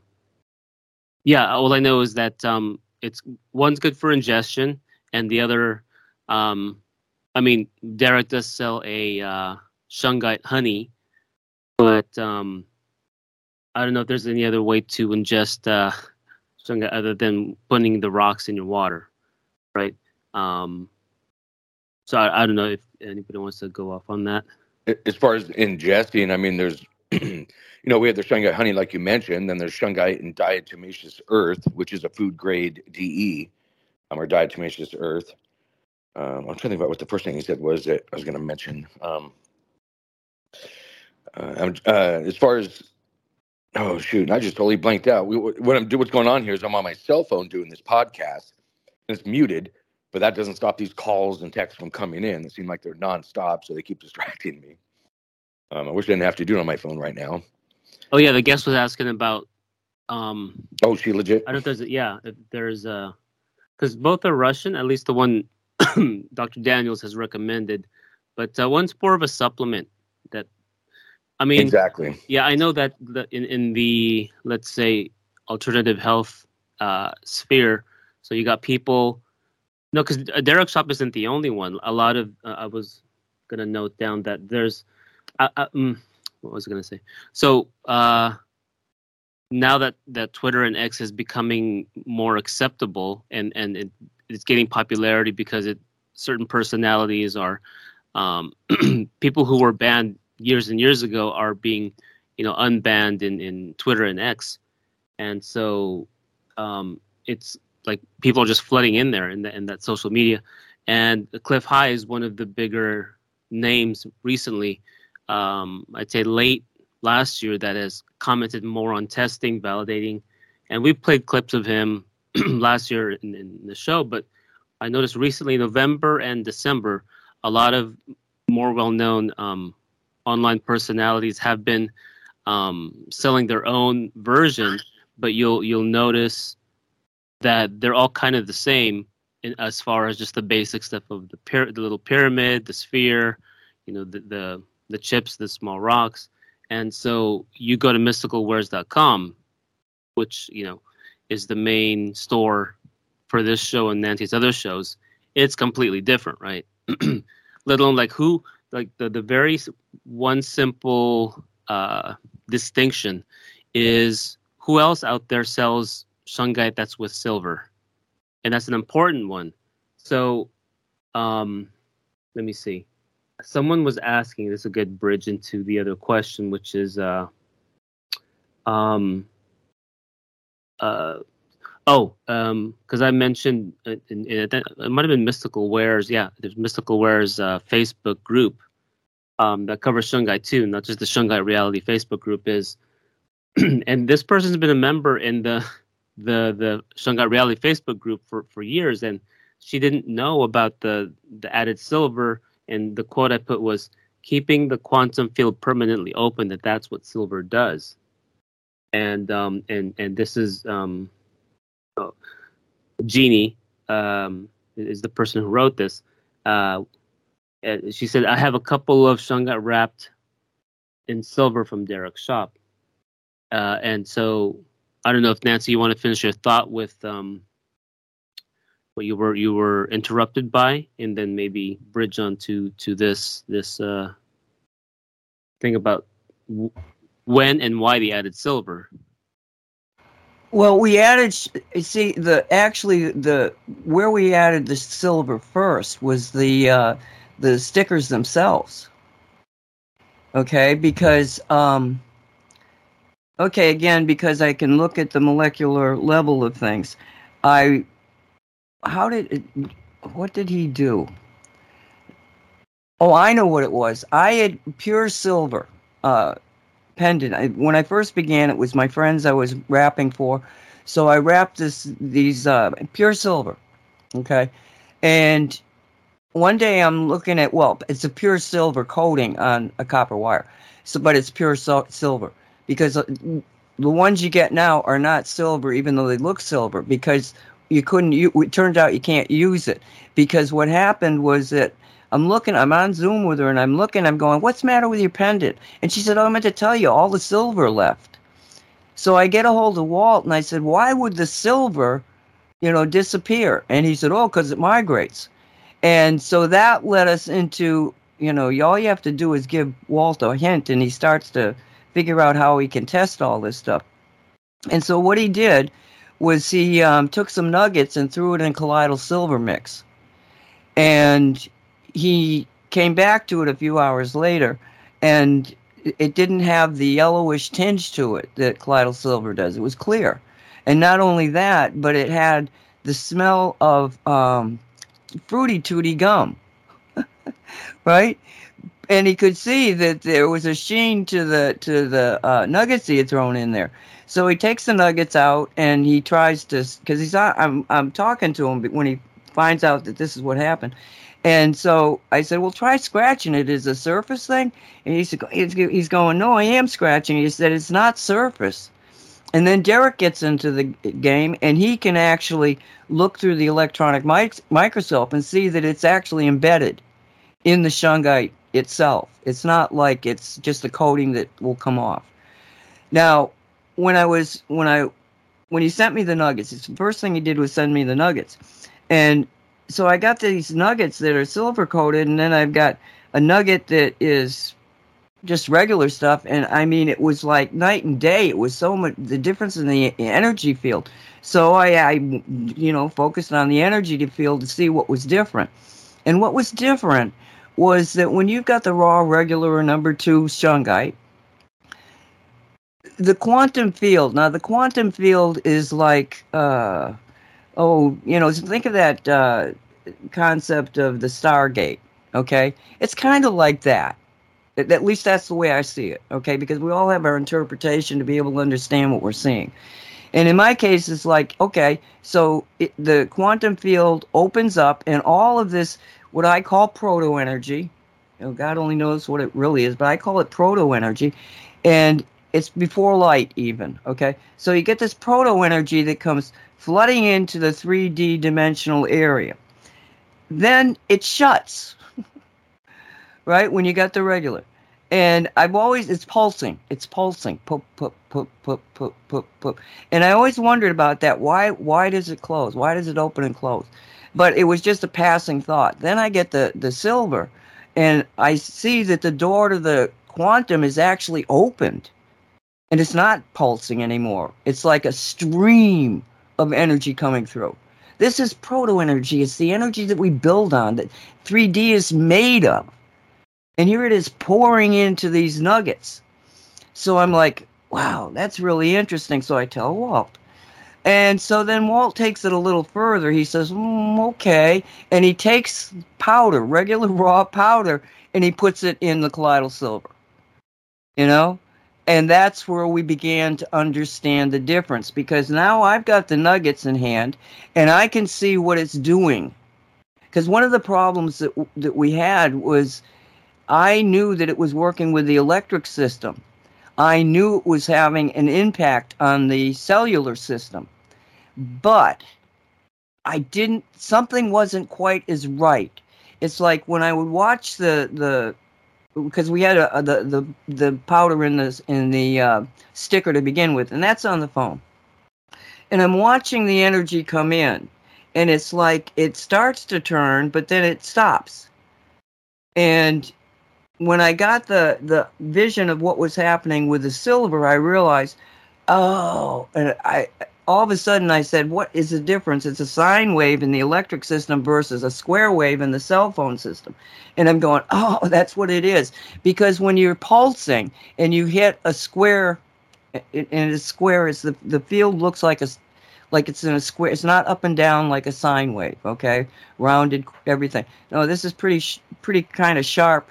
yeah, all I know is that um, it's one's good for ingestion, and the other, um, I mean, Derek does sell a uh, shungite honey, but um, I don't know if there's any other way to ingest uh, shungite other than putting the rocks in your water, right? Um, so I, I don't know if anybody wants to go off on that. As far as ingesting, I mean, there's, you know, we have the shungite honey, like you mentioned, then there's shungite and diatomaceous earth, which is a food grade DE, um, or diatomaceous earth. Um, I'm trying to think about what the first thing he said was that I was going to mention. Um, uh, uh, as far as, oh shoot, I just totally blanked out. We, what I'm doing, what's going on here is I'm on my cell phone doing this podcast, and it's muted but that doesn't stop these calls and texts from coming in. They seem like they're nonstop, so they keep distracting me. Um, I wish I didn't have to do it on my phone right now. Oh yeah, the guest was asking about. Um, oh, Shilajit. I don't know if there's a, yeah, if there's a because both are Russian. At least the one Dr. Daniels has recommended, but uh, one's more of a supplement. That I mean, exactly. Yeah, I know that the, in in the let's say alternative health uh, sphere. So you got people no, because Derek Shop isn't the only one. A lot of uh, I was gonna note down that there's, uh, uh, mm, what was I gonna say? So uh, now that that Twitter and X is becoming more acceptable and and it, it's getting popularity because it certain personalities are um, people who were banned years and years ago are being you know unbanned in in Twitter and X, and so um, it's like people are just flooding in there in, the, in that social media. And Cliff High is one of the bigger names recently. Um, I'd say late last year that has commented more on testing, validating, and we played clips of him last year in, in, the show. But I noticed recently, November and December, a lot of more well-known um, online personalities have been um, selling their own version. But you'll you'll notice that they're all kind of the same in, as far as just the basic stuff of the, the little pyramid, the sphere, you know, the, the the chips, the small rocks. And so you go to mysticalwares.com, which, you know, is the main store for this show and Nancy's other shows. It's completely different, right? Let alone like who, like the, the very one simple uh, distinction is who else out there sells shungite that's with silver, and that's an important one. So, um, let me see. Someone was asking. This is a good bridge into the other question, which is, uh, um, uh, oh, um, because I mentioned in, in, in, it might have been Mystical Wares. Yeah, there's Mystical Wares uh, Facebook group um, that covers Shungite too, not just the Shungite Reality Facebook group is. and this person's been a member in the the the Shungite Reality Facebook group for for years, and she didn't know about the the added silver. And the quote I put was keeping the quantum field permanently open. That that's what silver does. And um and and this is um, oh, Jeannie um is the person who wrote this. Uh, she said, "I have a couple of shungite wrapped in silver from Derek's shop." Uh, and so I don't know if Nancy, you want to finish your thought with um, what you were you were interrupted by, and then maybe bridge on to to this this uh, thing about w- when and why they added silver. Well, we added. See, the actually the where we added the silver first was the uh, the stickers themselves. Okay, because um, okay again because I can look at the molecular level of things. I how did what did he do? Oh, I know what it was. I had pure silver. Uh, pendant. I, when I first began, it was my friends I was wrapping for, so I wrapped this these uh, pure silver, okay, and one day I'm looking at well, it's a pure silver coating on a copper wire, so but it's pure so- silver because uh, the ones you get now are not silver, even though they look silver, because you couldn't. You, it turned out you can't use it because what happened was that I'm looking, I'm on Zoom with her and I'm looking, I'm going, what's the matter with your pendant? And she said, oh, I meant to tell you, all the silver left. So I get a hold of Walt and I said, why would the silver, you know, disappear? And he said, oh, because it migrates. And so that led us into, you know, all you have to do is give Walt a hint and he starts to figure out how he can test all this stuff. And so what he did was he um, took some nuggets and threw it in colloidal silver mix. And he came back to it a few hours later, and it didn't have the yellowish tinge to it that colloidal silver does. It was clear, and not only that, but it had the smell of um, fruity tooty gum, right? And he could see that there was a sheen to the to the uh, nuggets he had thrown in there. So he takes the nuggets out and he tries to because he's I'm I'm talking to him when he finds out that this is what happened and so I said, well, try scratching it. Is a surface thing? And he's, he's going, no, I am scratching. He said, it's not surface. And then Derek gets into the game and he can actually look through the electronic mic- microscope and see that it's actually embedded in the shungite itself. It's not like it's just the coating that will come off. Now, when I was when I when he sent me the nuggets, it's the first thing he did was send me the nuggets. And so I got these nuggets that are silver coated, and then I've got a nugget that is just regular stuff. And I mean, it was like night and day. It was so much the difference in the energy field. So I, I you know, focused on the energy field to see what was different. And what was different was that when you've got the raw, regular, or number two shungite, the quantum field. Now, the quantum field is like. Uh, oh, you know, think of that uh, concept of the Stargate. Okay, it's kind of like that. At least that's the way I see it. Okay, because we all have our interpretation to be able to understand what we're seeing. And in my case, it's like, okay, so it, the quantum field opens up, and all of this, what I call proto energy, you know, God only knows what it really is, but I call it proto energy, and it's before light, even. Okay, so you get this proto energy that comes flooding into the 3D dimensional area. Then it shuts, right? When you got the regular. And I've always, it's pulsing. It's pulsing. Poop, poop, poop, poop, poop, poop, poop. And I always wondered about that. Why, why does it close? Why does it open and close? But it was just a passing thought. Then I get the, the silver and I see that the door to the quantum is actually opened and it's not pulsing anymore. It's like a stream of energy coming through. This is proto energy. It's the energy that we build on, that 3D is made of. And here it is pouring into these nuggets. So I'm like, wow, that's really interesting. So I tell Walt. And so then Walt takes it a little further. He says, mm, okay. And he takes powder, regular raw powder, and he puts it in the colloidal silver. You know? And that's where we began to understand the difference because now I've got the nuggets in hand and I can see what it's doing. Because one of the problems that, that we had was I knew that it was working with the electric system. I knew it was having an impact on the cellular system. But I didn't, something wasn't quite as right. It's like when I would watch the, the because we had a, a, the the the powder in the in the uh, sticker to begin with, and that's on the phone. And I'm watching the energy come in, and it's like it starts to turn, but then it stops. And when I got the the vision of what was happening with the silver, I realized, oh, and I all of a sudden I said, what is the difference? It's a sine wave in the electric system versus a square wave in the cell phone system. And I'm going, oh, that's what it is. Because when you're pulsing and you hit a square, and a square is the, the field looks like a like it's in a square. It's not up and down like a sine wave. Okay, rounded everything. No, this is pretty pretty kind of sharp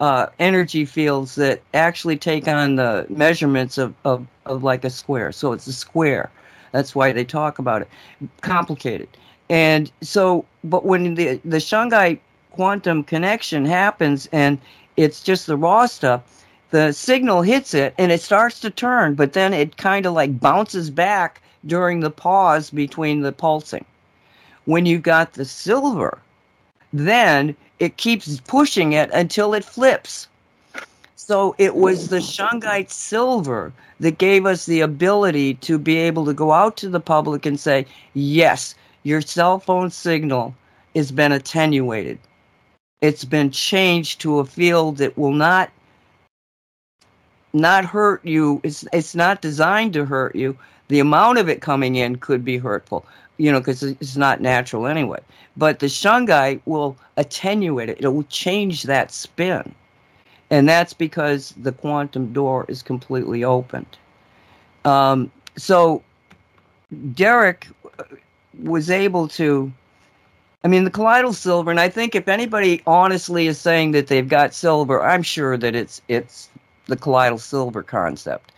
uh, energy fields that actually take on the measurements of, of of like a square. So it's a square. That's why they talk about it. Complicated. And so, but when the the Shungite quantum connection happens and it's just the raw stuff, the signal hits it and it starts to turn, but then it kind of like bounces back during the pause between the pulsing. When you got the silver, then it keeps pushing it until it flips. So it was the Shungite silver that gave us the ability to be able to go out to the public and say, yes, your cell phone signal has been attenuated. It's been changed to a field that will not not hurt you. It's it's not designed to hurt you, the amount of it coming in could be hurtful, you know, because it's not natural anyway. But the shungite will attenuate it, it will change that spin. And that's because the quantum door is completely opened. Um, so Derek was able to. I mean, the colloidal silver, and I think if anybody honestly is saying that they've got silver, I'm sure that it's it's the colloidal silver concept,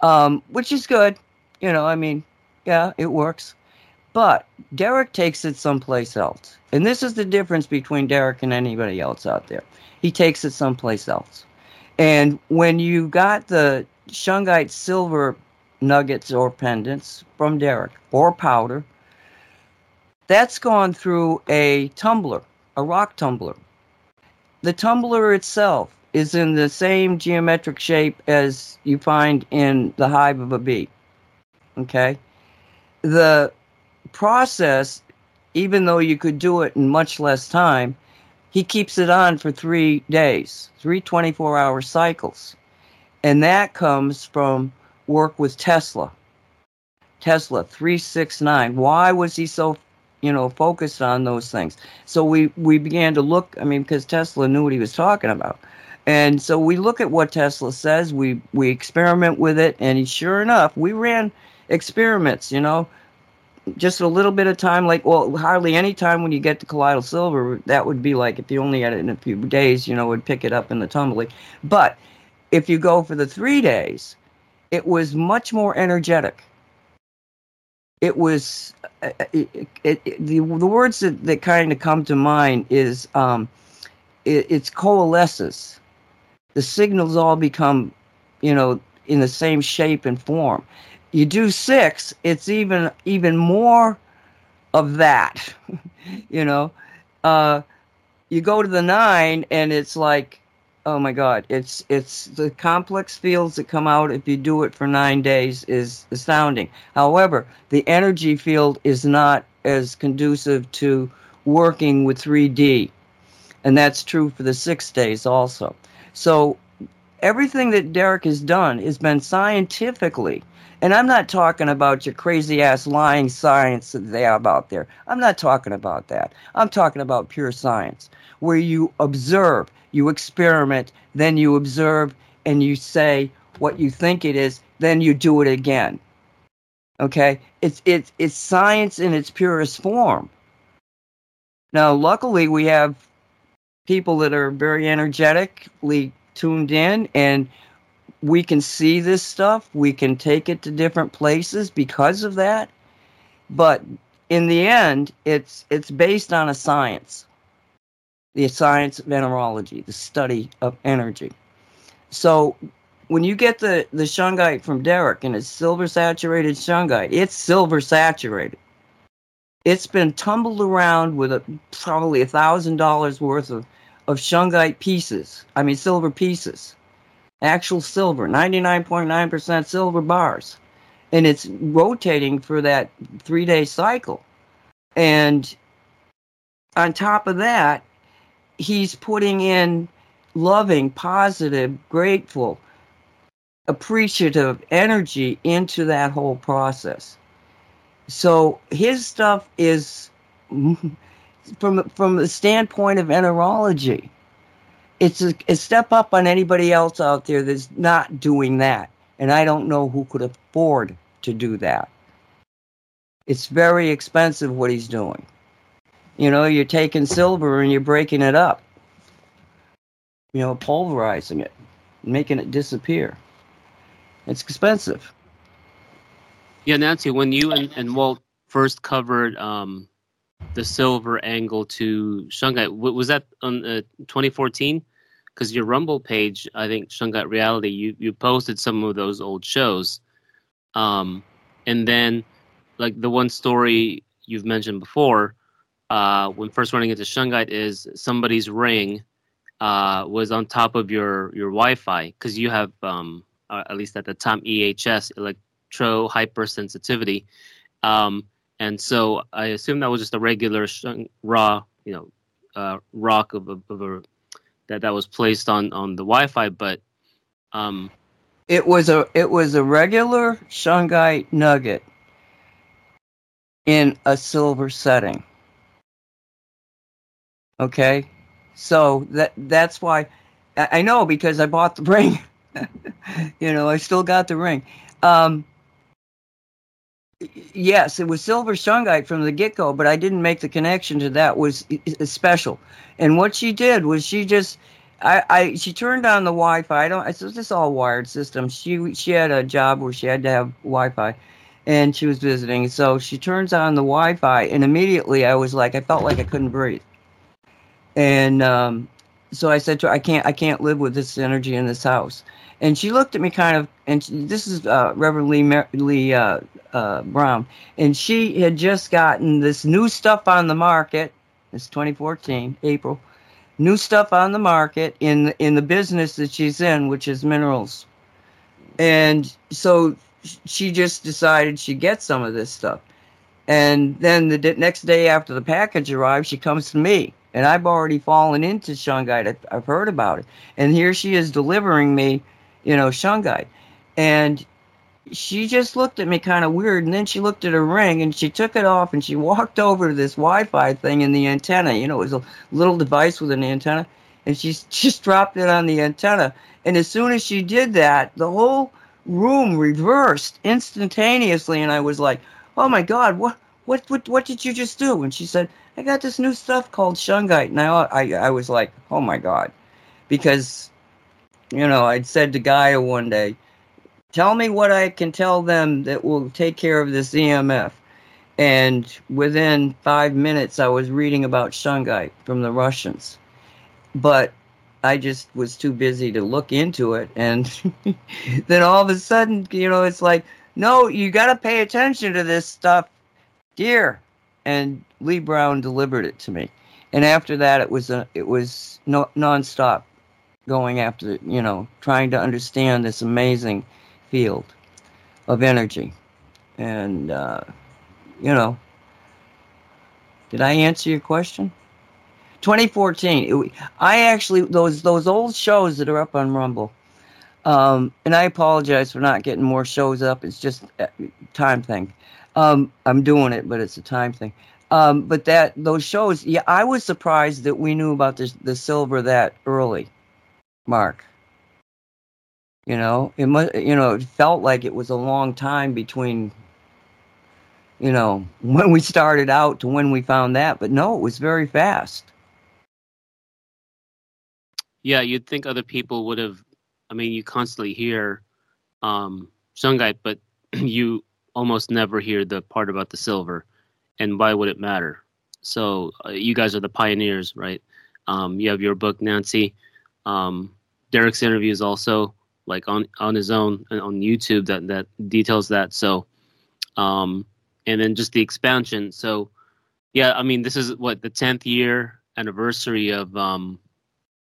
um, which is good. You know, I mean, yeah, it works. But Derek takes it someplace else. And this is the difference between Derek and anybody else out there. He takes it someplace else. And when you got the Shungite silver nuggets or pendants from Derek or powder, that's gone through a tumbler, a rock tumbler. The tumbler itself is in the same geometric shape as you find in the hive of a bee. Okay. The process, even though you could do it in much less time, he keeps it on for three days, three 24 hour cycles. And that comes from work with Tesla. Tesla 369. Why was he so, you know, focused on those things? So we, we began to look, I mean, because Tesla knew what he was talking about. And so we look at what Tesla says, we, we experiment with it, and sure enough, we ran experiments, you know, just a little bit of time, like, well, hardly any time when you get to colloidal silver, that would be like if you only had it in a few days, you know, would pick it up in the tumbling. But if you go for the three days, it was much more energetic. It was, uh, uh, it, it, it, the, the words that, that kind of come to mind is um, it, it's coalesces. The signals all become, you know, in the same shape and form you do six, it's even even more of that. you know, uh, you go to the nine, and it's like, oh my god, it's it's the complex fields that come out if you do it for nine days is astounding. However, the energy field is not as conducive to working with 3D, and that's true for the six days also. So everything that Derek has done has been scientifically and I'm not talking about your crazy ass lying science that they have out there. I'm not talking about that. I'm talking about pure science, where you observe, you experiment, then you observe, and you say what you think it is, then you do it again. Okay? It's it's it's science in its purest form. Now, luckily, we have people that are very energetically tuned in and we can see this stuff, we can take it to different places because of that. But in the end, it's it's based on a science. The science of enerology, the study of energy. So when you get the, the shungite from Derek and it's silver saturated shungite, it's silver saturated. It's been tumbled around with a, probably a thousand dollars worth of, of shungite pieces. I mean silver pieces actual silver, 99.9% silver bars. And it's rotating for that three day cycle. And on top of that, he's putting in loving, positive, grateful, appreciative energy into that whole process. So his stuff is from from the standpoint of enterology. It's a, a step up on anybody else out there that's not doing that, and I don't know who could afford to do that. It's very expensive what he's doing. You know, you're taking silver and you're breaking it up. You know, pulverizing it, making it disappear. It's expensive. Yeah, Nancy, when you and, and Walt first covered um, the silver angle to shungite, was that on uh, 2014? Because your Rumble page, I think Shungite Reality, you, you posted some of those old shows. Um, and then, like the one story you've mentioned before, uh, when first running into Shungite is somebody's ring uh, was on top of your your Wi-Fi because you have um, at least at the time EHS electro hypersensitivity, um, and so I assume that was just a regular raw you know uh, rock of a, of a, that that was placed on on the Wi-Fi, but um, it was a it was a regular shungite nugget in a silver setting. Okay, so that that's why I, I know because I bought the ring. you know, I still got the ring. Um, yes, it was silver shungite from the get go, but I didn't make the connection to that was special. And what she did was she just, I, I she turned on the Wi-Fi. I don't. It's just all wired system. She she had a job where she had to have Wi-Fi, and she was visiting. So she turns on the Wi-Fi, and immediately I was like, I felt like I couldn't breathe and um, so I said to her, I can't, I can't live with this energy in this house. And she looked at me kind of, and she, this is uh, Reverend Lee, Mer- Lee uh, uh, Brown, and she had just gotten this new stuff on the market. It's 2014, April. New stuff on the market in in the business that she's in, which is minerals. And so she just decided she'd get some of this stuff. And then the next day after the package arrived, she comes to me and I've already fallen into shungite. I've, I've heard about it, and here she is delivering me, you know, shungite, and she just looked at me kind of weird, and then she looked at her ring and she took it off and she walked over to this Wi-Fi thing in the antenna. You know, it was a little device with an antenna, and she just dropped it on the antenna. And as soon as she did that, the whole room reversed instantaneously, and I was like, "Oh my God, what, what, what, what did you just do?" And she said, I got this new stuff called shungite. Now I, I was like, oh my god, because you know I'd said to Gaia one day, tell me what I can tell them that will take care of this EMF. And within five minutes, I was reading about shungite from the Russians, but I just was too busy to look into it. And then all of a sudden, you know, it's like, no, you got to pay attention to this stuff, dear. And Lee Brown delivered it to me, and after that, it was a it was no nonstop going after you know trying to understand this amazing field of energy, and uh, you know, did I answer your question? 2014. It, I actually those those old shows that are up on Rumble. Um, and I apologize for not getting more shows up. It's just a time thing. Um, I'm doing it, but it's a time thing. Um, but that those shows, yeah, I was surprised that we knew about the the silver that early, Mark. You know, it must. You know, it felt like it was a long time between. You know, when we started out to when we found that, but no, it was very fast. Yeah, you'd think other people would have. I mean, you constantly hear um, but you almost never hear the part about the silver and why would it matter? So uh, you guys are the pioneers, right? Um, you have your book, Nancy. Um, Derek's interviews also like on on his own on YouTube that that details that. So, um, and then just the expansion. So, yeah, I mean, this is what the tenth year anniversary of um,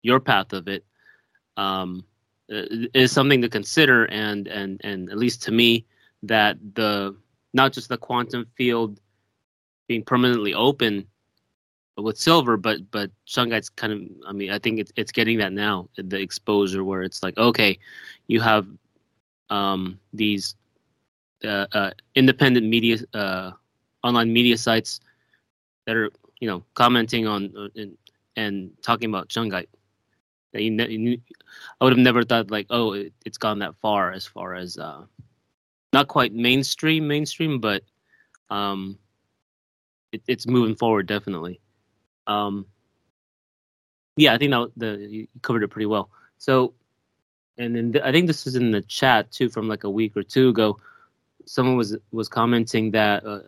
your path of it. Um, is something to consider, and and and at least to me, that the not just the quantum field being permanently open with silver, but but shungite's kind of I mean I think it's it's getting that now the exposure where it's like okay, you have um, these uh, uh, independent media uh, online media sites that are you know commenting on uh, and, and talking about shungite. You, ne- you, I would have never thought like, oh, it, has gone that far as far as uh, not quite mainstream, mainstream, but um, it, it's moving forward definitely. Um, yeah, I think that the you covered it pretty well. So, and then th- I think this is in the chat too from like a week or two ago. Someone was was commenting that uh,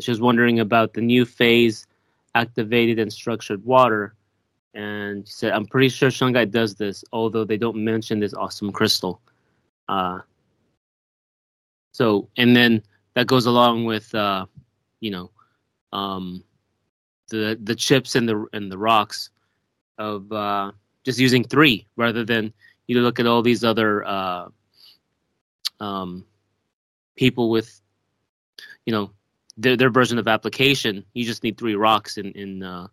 she was wondering about the new phase activated and structured water. And she said, I'm pretty sure shungite does this, although they don't mention this awesome crystal. Uh, so, and then that goes along with, uh, you know, um, the the chips and the and the rocks of uh, just using three rather than you look at all these other uh, um, people with, you know, their, their version of application, you just need three rocks in in uh,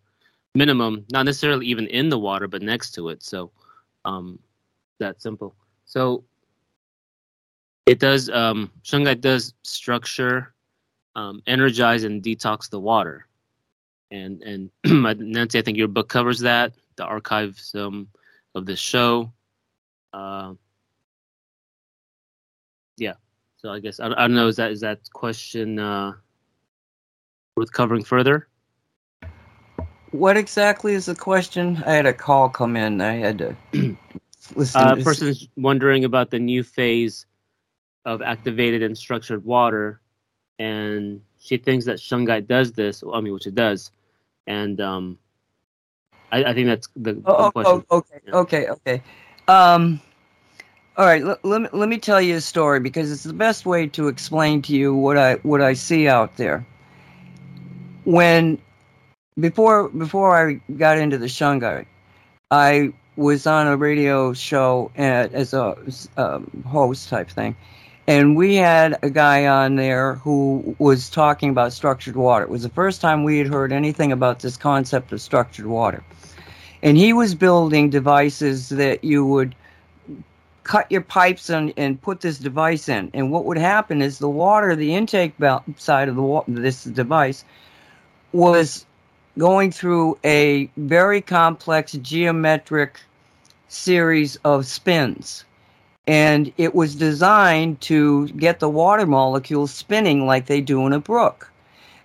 minimum, not necessarily even in the water, but next to it. So um, that simple. So it does um, shungite does structure, um, energize, and detox the water. And and Nancy, I think your book covers that. The archives um, of the show. Uh, yeah. So I guess I, I don't know. Is that is that question? Uh, worth covering further? What exactly is the question? I had a call come in. I had to listen. Uh, person's wondering about the new phase of activated and structured water, and she thinks that shungite does this. I mean, which it does, and um, I, I think that's the, oh, the oh, question. Oh, okay, yeah. okay, okay. Um, all right, l- let me let me tell you a story because it's the best way to explain to you what I what I see out there when before before I got into the shungite, I was on a radio show at, as a um, host type thing, and we had a guy on there who was talking about structured water. It was the first time we had heard anything about this concept of structured water, and he was building devices that you would cut your pipes and, and put this device in, and what would happen is the water, the intake side of the wa- this device was going through a very complex geometric series of spins. And it was designed to get the water molecules spinning like they do in a brook.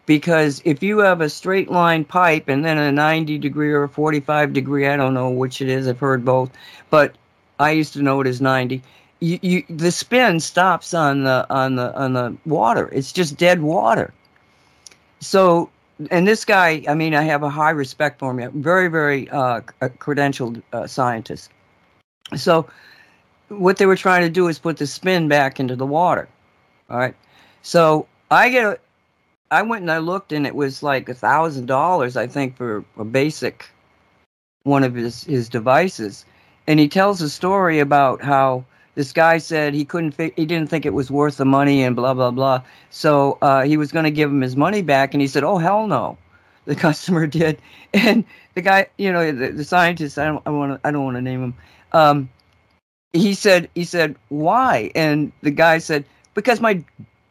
Because if you have a straight line pipe and then a 90 degree or a 45 degree, I don't know which it is, I've heard both, but I used to know it as 90. You, you, the spin stops on the on the on the water. It's just dead water. So and this guy, I mean, I have a high respect for him. Very, very uh, credentialed uh, scientist. So, what they were trying to do is put the spin back into the water. All right. So I get, a, I went and I looked, and it was like a thousand dollars, I think, for a basic one of his his devices. And he tells a story about how this guy said he couldn't fi- he didn't think it was worth the money and blah blah blah so uh, he was going to give him his money back and he said oh hell no the customer did and the guy you know the, the scientist i don't i want to i don't want to name him um, he said he said why? And the guy said because my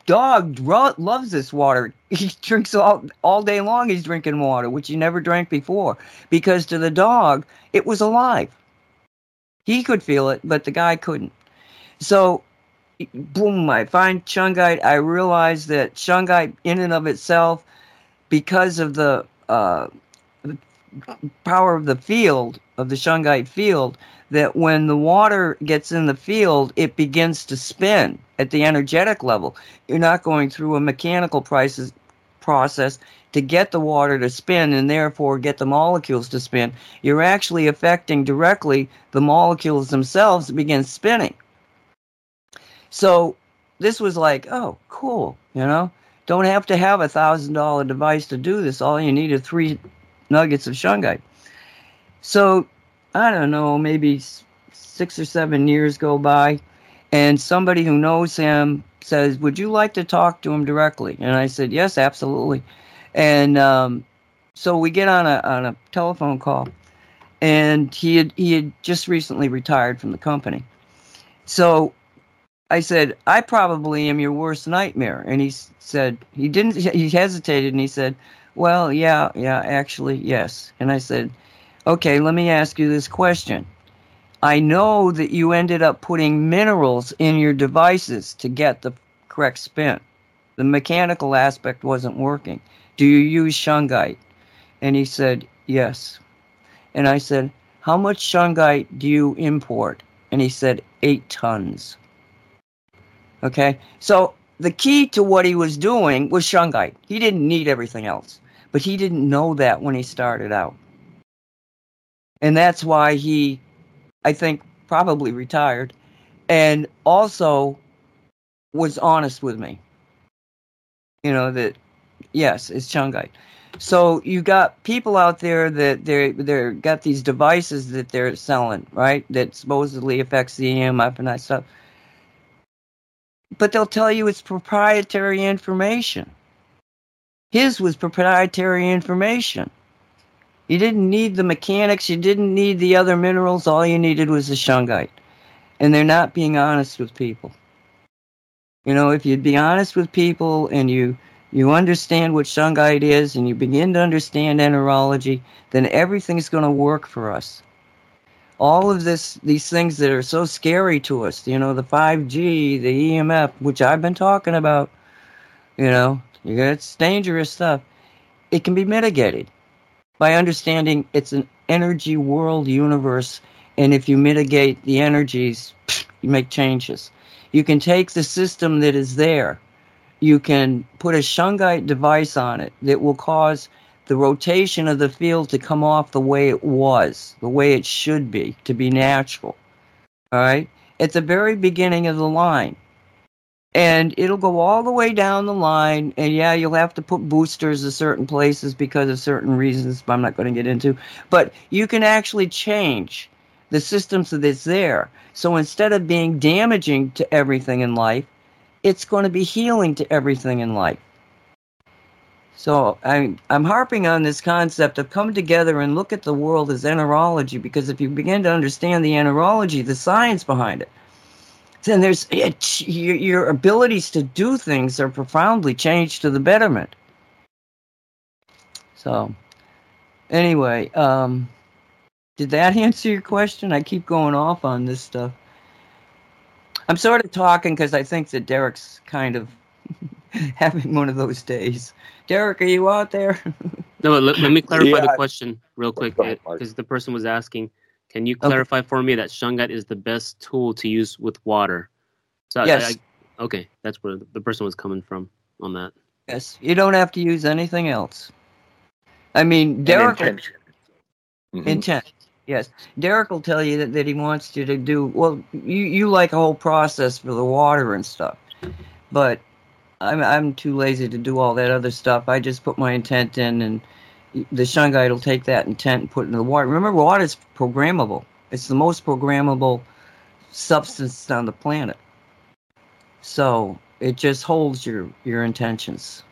dog loves this water. He drinks all all day long he's drinking water which he never drank before because to the dog it was alive. He could feel it but the guy couldn't. So, boom, I find shungite. I realize that shungite, in and of itself, because of the uh, power of the field, of the shungite field, that when the water gets in the field, it begins to spin at the energetic level. You're not going through a mechanical process, process to get the water to spin and therefore get the molecules to spin. You're actually affecting directly the molecules themselves to begin spinning. So this was like, oh, cool, you know? Don't have to have a thousand dollar device to do this. All you need are three nuggets of shungite. So I don't know, maybe six or seven years go by, and somebody who knows him says, "Would you like to talk to him directly?" And I said, "Yes, absolutely." And um, so we get on a on a telephone call, and he had he had just recently retired from the company. So I said, I probably am your worst nightmare. And he said, he didn't, he hesitated and he said, well, yeah, yeah, actually, yes. And I said, okay, let me ask you this question. I know that you ended up putting minerals in your devices to get the correct spin. The mechanical aspect wasn't working. Do you use shungite? And he said, yes. And I said, how much shungite do you import? And he said, eight tons. Okay, so the key to what he was doing was shungite. He didn't need everything else, but he didn't know that when he started out. And that's why he, I think, probably retired and also was honest with me. You know, that yes, it's shungite. So you got people out there that they're they're got these devices that they're selling, right? That supposedly affects the EMF and that stuff. But they'll tell you it's proprietary information. His was proprietary information. You didn't need the mechanics, you didn't need the other minerals, all you needed was the shungite. And they're not being honest with people. You know, if you'd be honest with people and you you understand what shungite is and you begin to understand enterology, then everything's going to work for us. All of this, these things that are so scary to us, you know, the 5G, the EMF, which I've been talking about, you know, it's dangerous stuff. It can be mitigated by understanding it's an energy world universe. And if you mitigate the energies, you make changes. You can take the system that is there you can put a shungite device on it that will cause the rotation of the field to come off the way it was, the way it should be, to be natural. All right? At the very beginning of the line. And it'll go all the way down the line. And yeah, you'll have to put boosters at certain places because of certain reasons but I'm not going to get into. But you can actually change the systems that's there. So instead of being damaging to everything in life, it's going to be healing to everything in life. So I'm I'm harping on this concept of come together and look at the world as enterology because if you begin to understand the enterology, the science behind it, then there's it, your, your abilities to do things are profoundly changed to the betterment. So anyway, um, did that answer your question? I keep going off on this stuff. I'm sort of talking because I think that Derek's kind of having one of those days. Derek, are you out there? no, let, let, me clarify yeah. the question real quick because the person was asking, can you clarify okay. for me that shungite is the best tool to use with water? So yes. I, I, okay, that's where the person was coming from on that. Yes, you don't have to use anything else. I mean, Derek. Intent. Mm-hmm. intent. Yes, Derek will tell you that, that he wants you to do well. You you like a whole process for the water and stuff, but I'm I'm too lazy to do all that other stuff. I just put my intent in, and the shungite will take that intent and put it in the water. Remember, water is programmable. It's the most programmable substance on the planet. So it just holds your your intentions.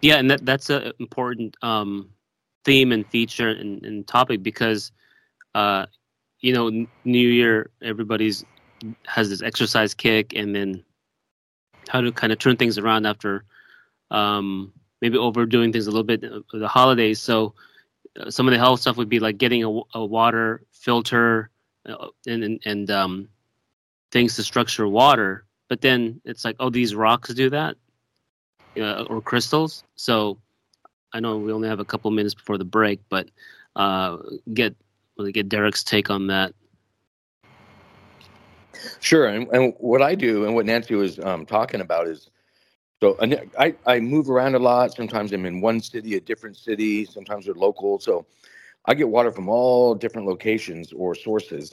Yeah, and that that's an important um, theme and feature and, and topic because uh, you know new year everybody's has this exercise kick and then how to kind of turn things around after um, maybe overdoing things a little bit the holidays. So uh, some of the health stuff would be like getting a, a water filter uh, and and, and um, things to structure water. But then it's like oh these rocks do that? Uh, or crystals? So I know we only have a couple minutes before the break, but uh, get let get Derek's take on that. Sure, and, and what I do and what Nancy was um, talking about is so I, I move around a lot. Sometimes I'm in one city, a different city. Sometimes they're local. So I get water from all different locations or sources.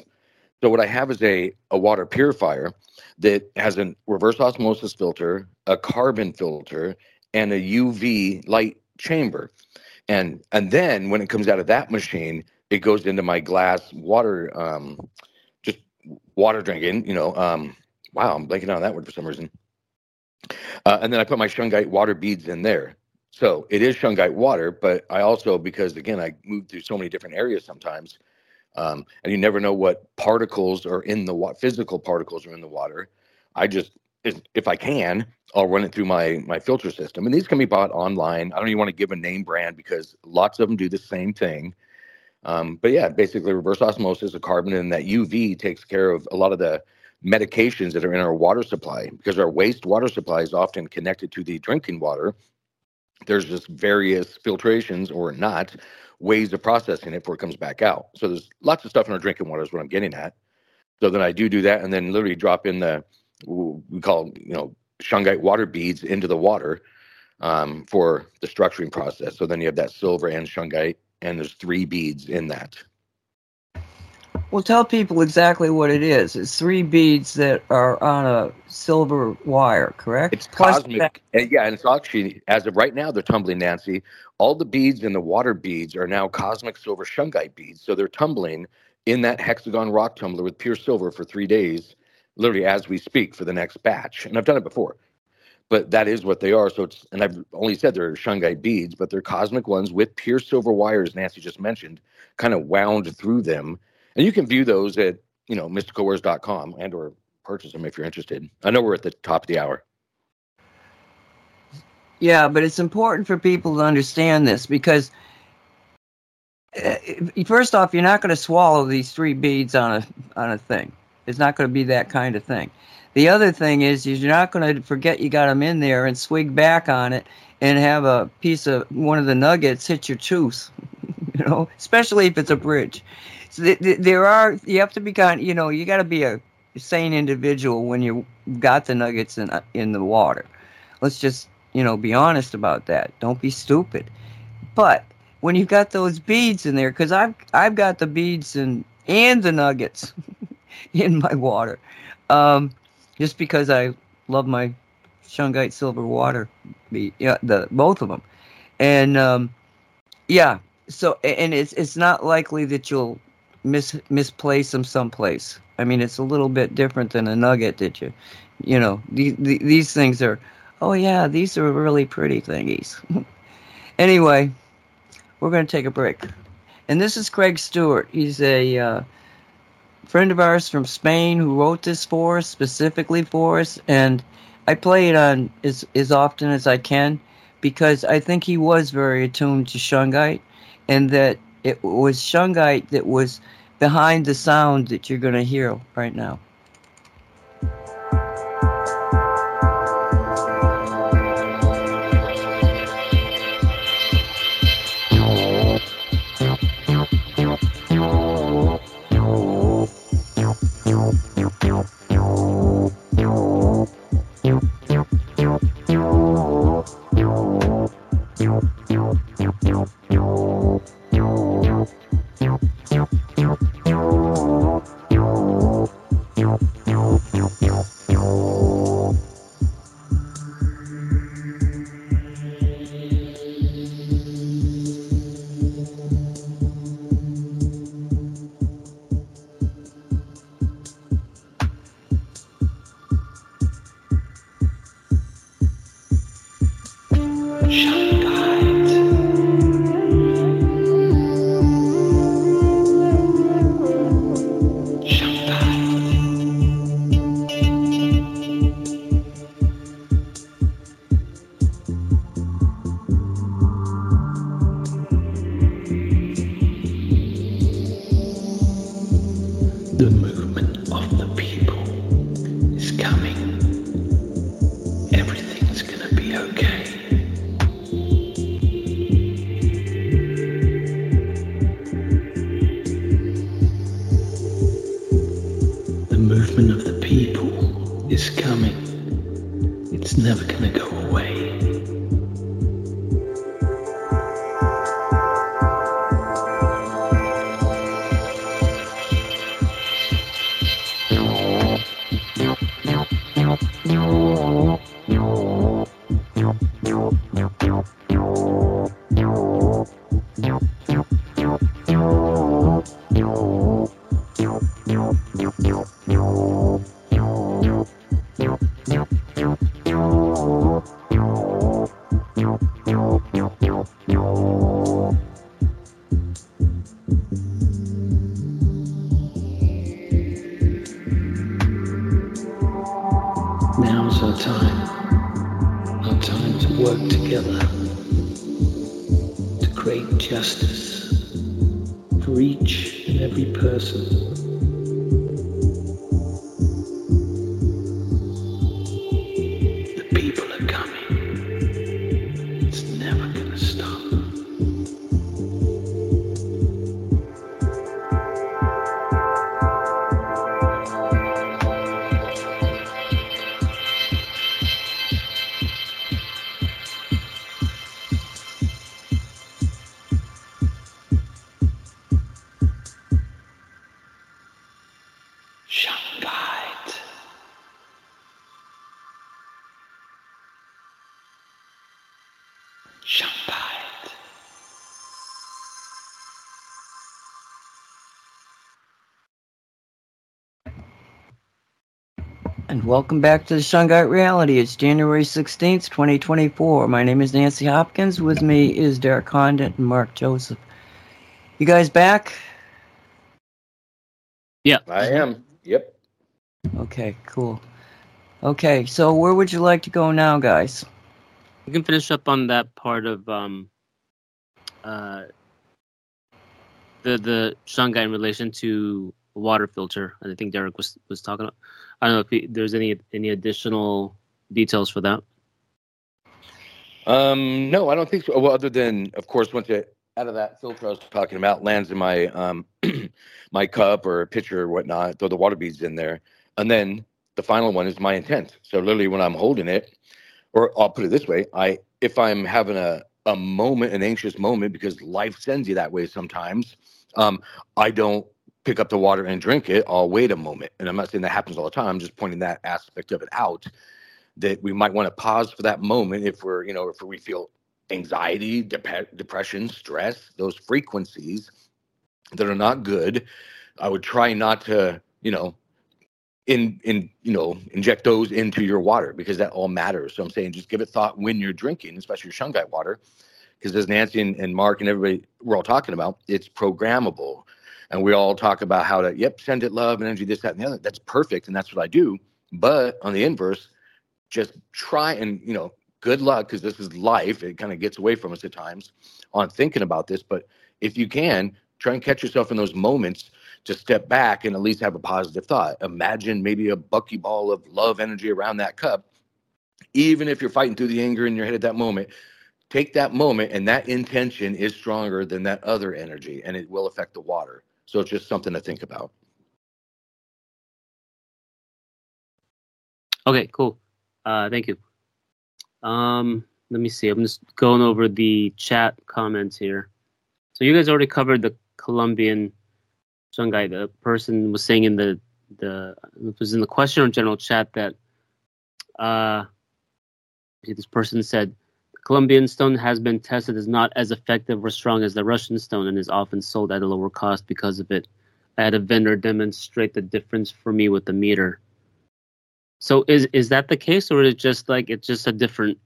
So what I have is a, a water purifier that has a reverse osmosis filter, a carbon filter, and a UV light chamber. And and then when it comes out of that machine, it goes into my glass water, um, just water drinking. You know, um, wow, I'm blanking on that word for some reason. Uh, and then I put my shungite water beads in there. So it is shungite water, but I also because again I move through so many different areas sometimes. um, and you never know what particles are in the water, physical particles are in the water. I just, if, I can, I'll run it through my my filter system, and these can be bought online. I don't even want to give a name brand because lots of them do the same thing. Um, but yeah, basically reverse osmosis of carbon and that UV takes care of a lot of the medications that are in our water supply because our waste water supply is often connected to the drinking water. There's just various filtrations or not ways of processing it before it comes back out. So there's lots of stuff in our drinking water is what I'm getting at. So then I do do that and then literally drop in the we call you know shungite water beads into the water um, for the structuring process. So then you have that silver and shungite, and there's three beads in that. Well, tell people exactly what it is. It's three beads that are on a silver wire, correct? It's Plus cosmic. And yeah, and it's actually, as of right now, they're tumbling, Nancy. All the beads and the water beads are now cosmic silver shungite beads. So they're tumbling in that hexagon rock tumbler with pure silver for three days, literally as we speak for the next batch. And I've done it before, but that is what they are. So it's, and I've only said they're shungite beads, but they're cosmic ones with pure silver wires, Nancy just mentioned, kind of wound through them and you can view those at, you know, mysticalwares.com and or purchase them if you're interested. I know we're at the top of the hour. Yeah, but it's important for people to understand this because uh, first off, you're not going to swallow these three beads on a on a thing. It's not going to be that kind of thing. The other thing is, is you're not going to forget you got them in there and swig back on it and have a piece of one of the nuggets hit your tooth. you know, especially if it's a bridge. There are you have to be kind. You know, you got to be a sane individual when you got the nuggets in uh, in the water. Let's just you know be honest about that. Don't be stupid. But when you've got those beads in there, because I've I've got the beads and and the nuggets in my water, um, just because I love my shungite silver water, yeah, the both of them, and um, yeah. So and it's it's not likely that you'll mis misplace them someplace. I mean, it's a little bit different than a nugget that you, you know, these these things are. Oh yeah, these are really pretty thingies. anyway, we're going to take a break, and this is Craig Stewart. He's a uh, friend of ours from Spain who wrote this for us specifically for us, and I play it on as as often as I can because I think he was very attuned to shungite, and that it was shungite that was behind the sound that you're going to hear right now. coming. And welcome back to the Shungite Reality. It's January 16th, 2024. My name is Nancy Hopkins. With me is Derek Condit and Mark Joseph. You guys back? Yeah. I am. Yep. Okay, cool. Okay, so where would you like to go now, guys? We can finish up on that part of um, uh, the the shungite in relation to water filter. And I think Derek was was talking. About. I don't know if there's any any additional details for that. Um, no, I don't think so. Well, other than, of course, once it out of that filter I was talking about lands in my um my cup or pitcher or whatnot, throw the water beads in there, and then the final one is my intent. So literally, when I'm holding it, or I'll put it this way: I if I'm having a a moment, an anxious moment, because life sends you that way sometimes. Um, I don't pick up the water and drink it. I'll wait a moment, and I'm not saying that happens all the time. I'm just pointing that aspect of it out that we might want to pause for that moment if we're you know if we feel anxiety dep- depression stress those frequencies that are not good i would try not to you know in in you know inject those into your water because that all matters so i'm saying just give it thought when you're drinking especially your shungite water because as nancy and, and mark and everybody we're all talking about it's programmable and we all talk about how to yep send it love and energy this that and the other. That's perfect and that's what i do. But on the inverse just try and you know good luck because this is life. It kind of gets away from us at times on thinking about this. But if you can try and catch yourself in those moments to step back and at least have a positive thought. Imagine maybe a buckyball of love energy around that cup. Even if you're fighting through the anger in your head at that moment take that moment and that intention is stronger than that other energy and it will affect the water so it's just something to think about Okay, cool. Uh, thank you. Um, let me see. I'm just going over the chat comments here. So you guys already covered the Colombian shungite. The person was saying in the the it was in the question or general chat that uh, this person said Colombian stone has been tested as not as effective or strong as the Russian stone and is often sold at a lower cost because of it. I had a vendor demonstrate the difference for me with the meter. So is is that the case, or is it just like it's just a different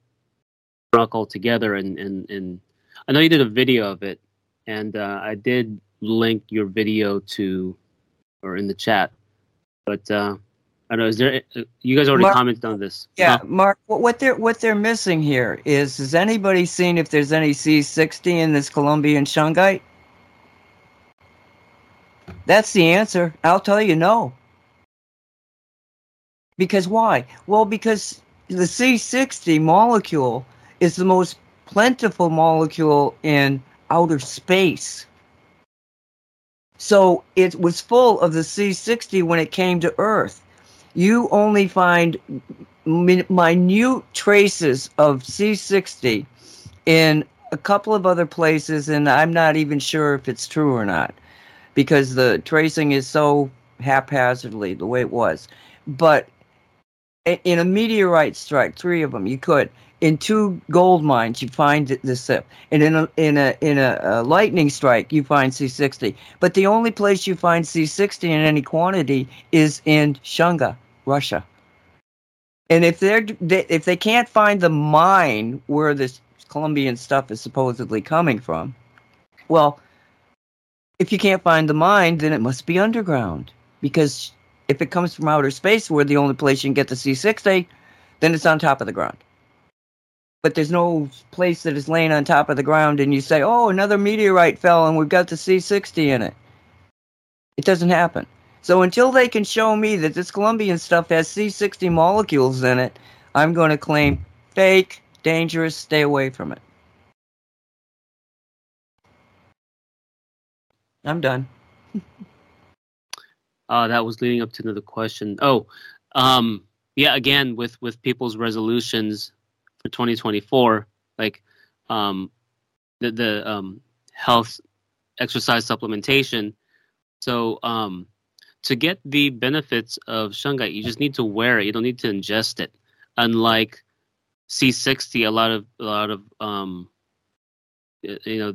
rock altogether? And and and I know you did a video of it, and uh, I did link your video to or in the chat. But uh, I don't know. Is there? You guys already Mark- commented on this. Yeah, Huh? Mark. What, what they're what they're missing here is: has anybody seen if there's any C60 in this Colombian shungite? That's the answer. I'll tell you no. Because why? Well, because the C60 molecule is the most plentiful molecule in outer space. So it was full of the C60 when it came to Earth. You only find minute traces of C60 in a couple of other places, and I'm not even sure if it's true or not because the tracing is so haphazardly the way it was. But in a meteorite strike, three of them, you could. In two gold mines, you find the- SIP, and in a in a in a, a lightning strike, you find C60. But the only place you find C60 in any quantity is in Shunga, Russia. And if they're they, if they can't find the mine where this Colombian stuff is supposedly coming from, well, if you can't find the mine, then it must be underground. Because if it comes from outer space, where the only place you can get the C60, then it's on top of the ground. But there's no place that is laying on top of the ground, and you say, "Oh, another meteorite fell, and we've got the C60 in it." It doesn't happen. So until they can show me that this Colombian stuff has C60 molecules in it, I'm going to claim fake, dangerous, stay away from it. I'm done. Uh, that was leading up to another question. Oh, um, yeah. Again, with with people's resolutions for 2024, like um, the the um, health exercise supplementation. So um, to get the benefits of shungite, you just need to wear it. You don't need to ingest it. Unlike C60, a lot of a lot of um, you know,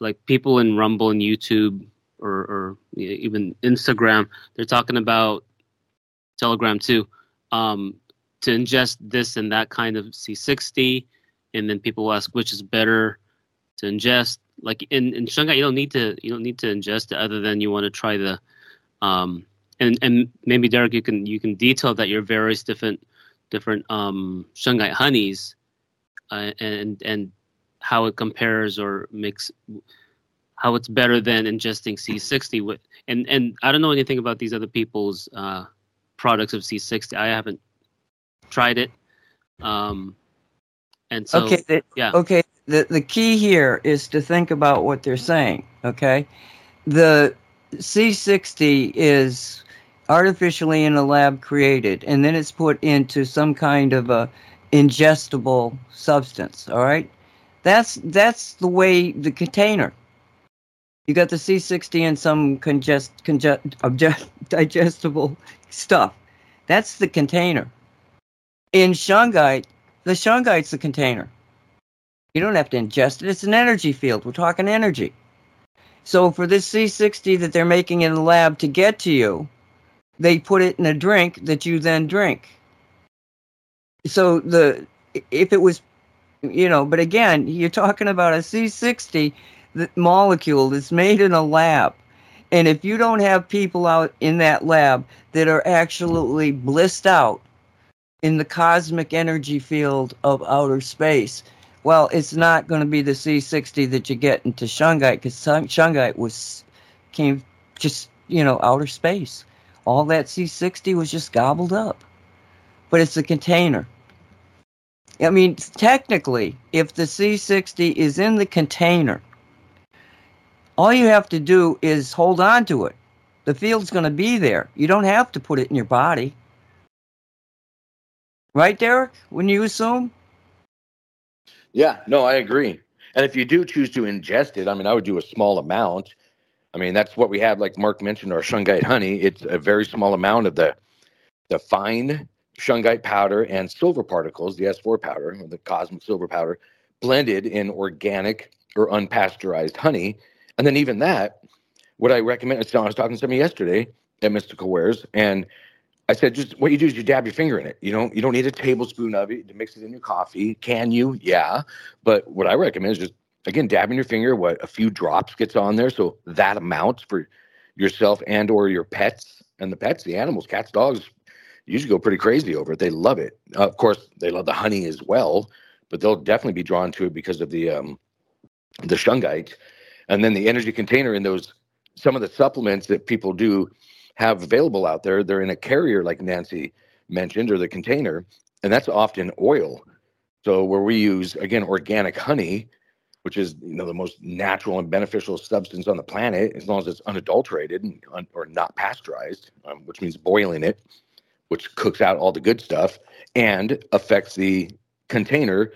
like people in Rumble and YouTube or, or even Instagram, they're talking about Telegram too, um, to ingest this and that kind of C60, and then people ask which is better to ingest. Like in in Shungite, you don't need to you don't need to ingest it other than you want to try the, um, and and maybe Derek, you can you can detail that your various different different um Shungite honeys, uh, and and how it compares or makes how it's better than ingesting C60 with and and I don't know anything about these other people's uh, products of C60. I haven't tried it. Um, and so okay, the, yeah. Okay, the the key here is to think about what they're saying, okay? The C60 is artificially in a lab created and then it's put into some kind of a ingestible substance, all right? That's that's the way the container you got the C60 and some congest, congest, digestible stuff. That's the container. In shungite, the shungite's the container. You don't have to ingest it. It's an energy field. We're talking energy. So for this C60 that they're making in the lab to get to you, they put it in a drink that you then drink. So the if it was, you know, but again, you're talking about a C60 the molecule that's made in a lab. And if you don't have people out in that lab that are actually blissed out in the cosmic energy field of outer space, well, it's not going to be the C60 that you get into Shungite because Shungite was came just you know outer space. All that C60 was just gobbled up, but it's a container. I mean, technically, if the C60 is in the container, all you have to do is hold on to it. The field's going to be there. You don't have to put it in your body. Right, Derek? Wouldn't you assume? Yeah, no, I agree. And if you do choose to ingest it, I mean, I would do a small amount. I mean, that's what we have, like Mark mentioned, our shungite honey. It's a very small amount of the the fine shungite powder and silver particles, the S4 powder, the cosmic silver powder, blended in organic or unpasteurized honey and then even that, what I recommend, I was talking to somebody yesterday at Mystical Wares, and I said, just what you do is you dab your finger in it. You don't you don't need a tablespoon of it to mix it in your coffee. Can you? Yeah. But what I recommend is just again dabbing your finger, what a few drops gets on there. So that amount for yourself and or your pets. And the pets, the animals, cats, dogs, usually go pretty crazy over it. They love it. Uh, of course, they love the honey as well, but they'll definitely be drawn to it because of the um the shungite and then the energy container in those some of the supplements that people do have available out there they're in a carrier like nancy mentioned or the container and that's often oil. So where we use again organic honey which is you know the most natural and beneficial substance on the planet as long as it's unadulterated and un, or not pasteurized um, which means boiling it which cooks out all the good stuff and affects the container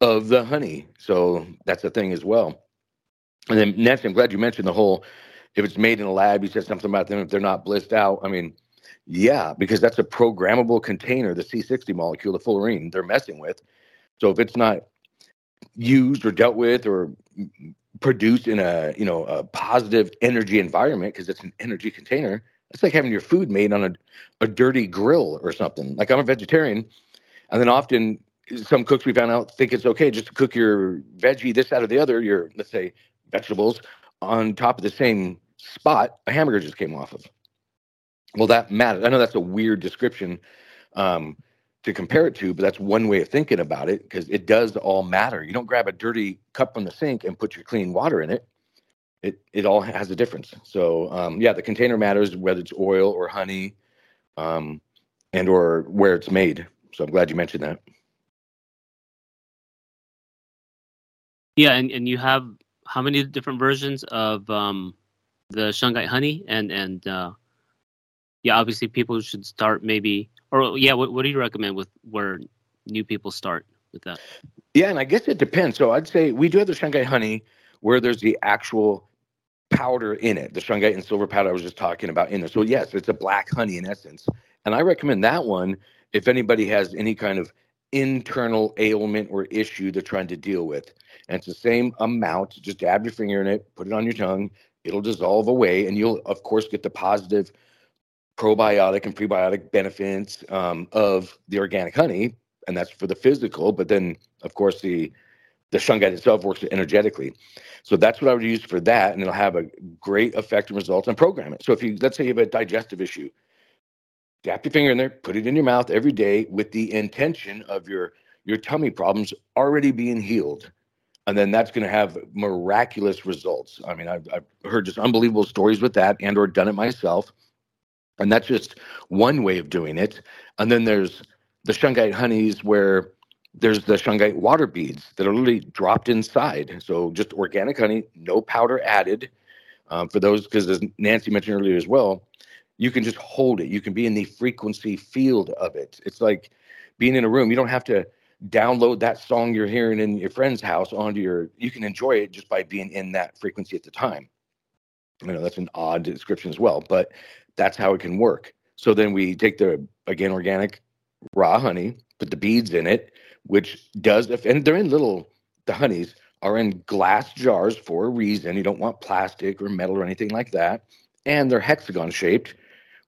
of the honey. So that's a thing as well. And then Nancy, I'm glad you mentioned the whole if it's made in a lab, you said something about them if they're not blissed out. I mean, yeah, because that's a programmable container, the C60 molecule, the fullerene they're messing with. So if it's not used or dealt with or produced in a you know a positive energy environment because it's an energy container, it's like having your food made on a, a dirty grill or something. Like I'm a vegetarian, and then often some cooks we found out think it's okay just to cook your veggie this out of the other your let's say vegetables on top of the same spot a hamburger just came off of. Well, that matters. I know that's a weird description, um, to compare it to, but that's one way of thinking about it because it does all matter. You don't grab a dirty cup from the sink and put your clean water in it. It it all has a difference. So um, yeah, the container matters whether it's oil or honey, um, and or where it's made. So I'm glad you mentioned that. Yeah, and, and you have how many different versions of um, the Shungite honey and and uh, yeah, obviously people should start maybe or yeah, what, what do you recommend with where new people start with that? Yeah, and I guess it depends. So I'd say we do have the Shungite honey where there's the actual powder in it, the Shungite and silver powder I was just talking about in there. So yes, it's a black honey in essence, and I recommend that one if anybody has any kind of internal ailment or issue they're trying to deal with. And it's the same amount. Just dab your finger in it, put it on your tongue. It'll dissolve away, and you'll of course get the positive probiotic and prebiotic benefits um, of the organic honey, and that's for the physical. But then, of course, the the shungite itself works energetically. So that's what I would use for that, and it'll have a great effect and results and program it. So if you let's say you have a digestive issue, dap your finger in there, put it in your mouth every day with the intention of your your tummy problems already being healed and then that's going to have miraculous results. I mean I've, I've, heard just unbelievable stories with that and or done it myself. And that's just one way of doing it. And then there's the shungite honeys where there's the shungite water beads that are literally dropped inside. So just organic honey no powder added. Um, for those because as nancy mentioned earlier as well you can just hold it. You can be in the frequency field of it. It's like being in a room. You don't have to download that song you're hearing in your friend's house onto your you can enjoy it just by being in that frequency at the time. You know that's an odd description as well but that's how it can work. So then we take the again organic raw honey put the beads in it which does and they're in little the honeys are in glass jars for a reason. You don't want plastic or metal or anything like that. And they're hexagon shaped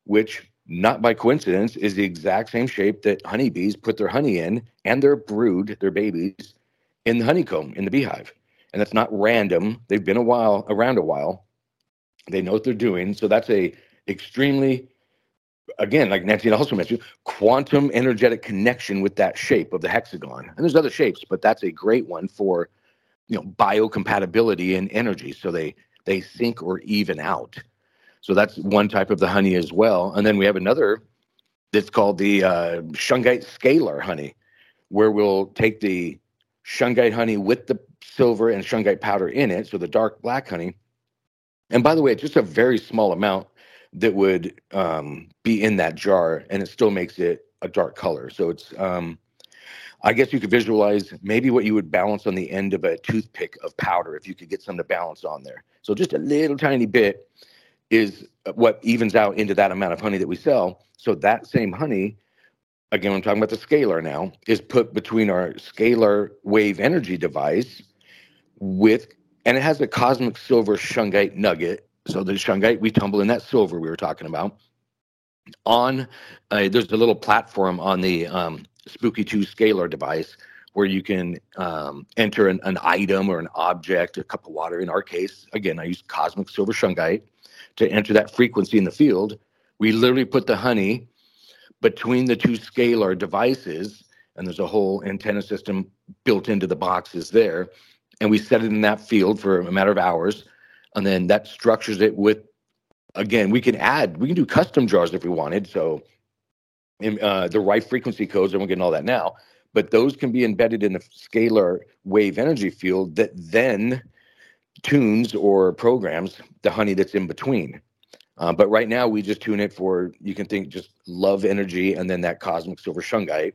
which not by coincidence, is the exact same shape that honeybees put their honey in and their brood, their babies, in the honeycomb in the beehive. And that's not random. They've been a while around a while. They know what they're doing. So that's a extremely, again, like Nancy also mentioned, quantum energetic connection with that shape of the hexagon. And there's other shapes, but that's a great one for you know biocompatibility and energy. So they they sync or even out. So that's one type of the honey as well. And then we have another that's called the uh, shungite scalar honey, where we'll take the shungite honey with the silver and shungite powder in it, so the dark black honey. And by the way, it's just a very small amount that would um, be in that jar, and it still makes it a dark color. So it's, um, I guess you could visualize maybe what you would balance on the end of a toothpick of powder if you could get some to balance on there. So just a little tiny bit is what evens out into that amount of honey that we sell. So that same honey, again, I'm talking about the scalar now, is put between our scalar wave energy device with, and it has a cosmic silver shungite nugget. So the shungite, we tumble in that silver we were talking about. On, uh, there's a little platform on the um, Spooky 2 scalar device where you can um, enter an, an, item or an object, a cup of water. In our case, again, I use cosmic silver shungite to enter that frequency in the field. We literally put the honey between the two scalar devices, and there's a whole antenna system built into the boxes there. And we set it in that field for a matter of hours. And then that structures it with, again, we can add, we can do custom jars if we wanted. So in, uh, the right frequency codes, and we're getting all that now. But those can be embedded in the scalar wave energy field that then tunes or programs the honey that's in between. Uh, but right now we just tune it for you can think just love energy and then that cosmic silver shungite.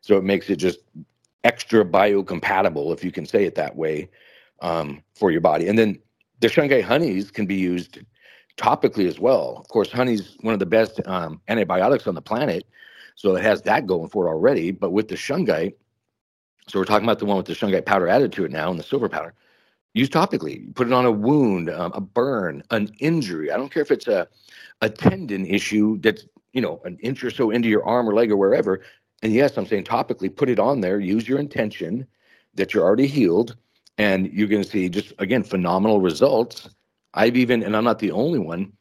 So it makes it just extra biocompatible, if you can say it that way, um, for your body. And then the shungite honeys can be used topically as well. Of course, honey's one of the best um, antibiotics on the planet, so it has that going for it already. But with the shungite, so we're talking about the one with the shungite powder added to it now and the silver powder use topically put it on a wound um, a burn an injury i don't care if it's a, a tendon issue that's you know an inch or so into your arm or leg or wherever and yes i'm saying topically put it on there use your intention that you're already healed and you're going to see just again phenomenal results i've even and i'm not the only one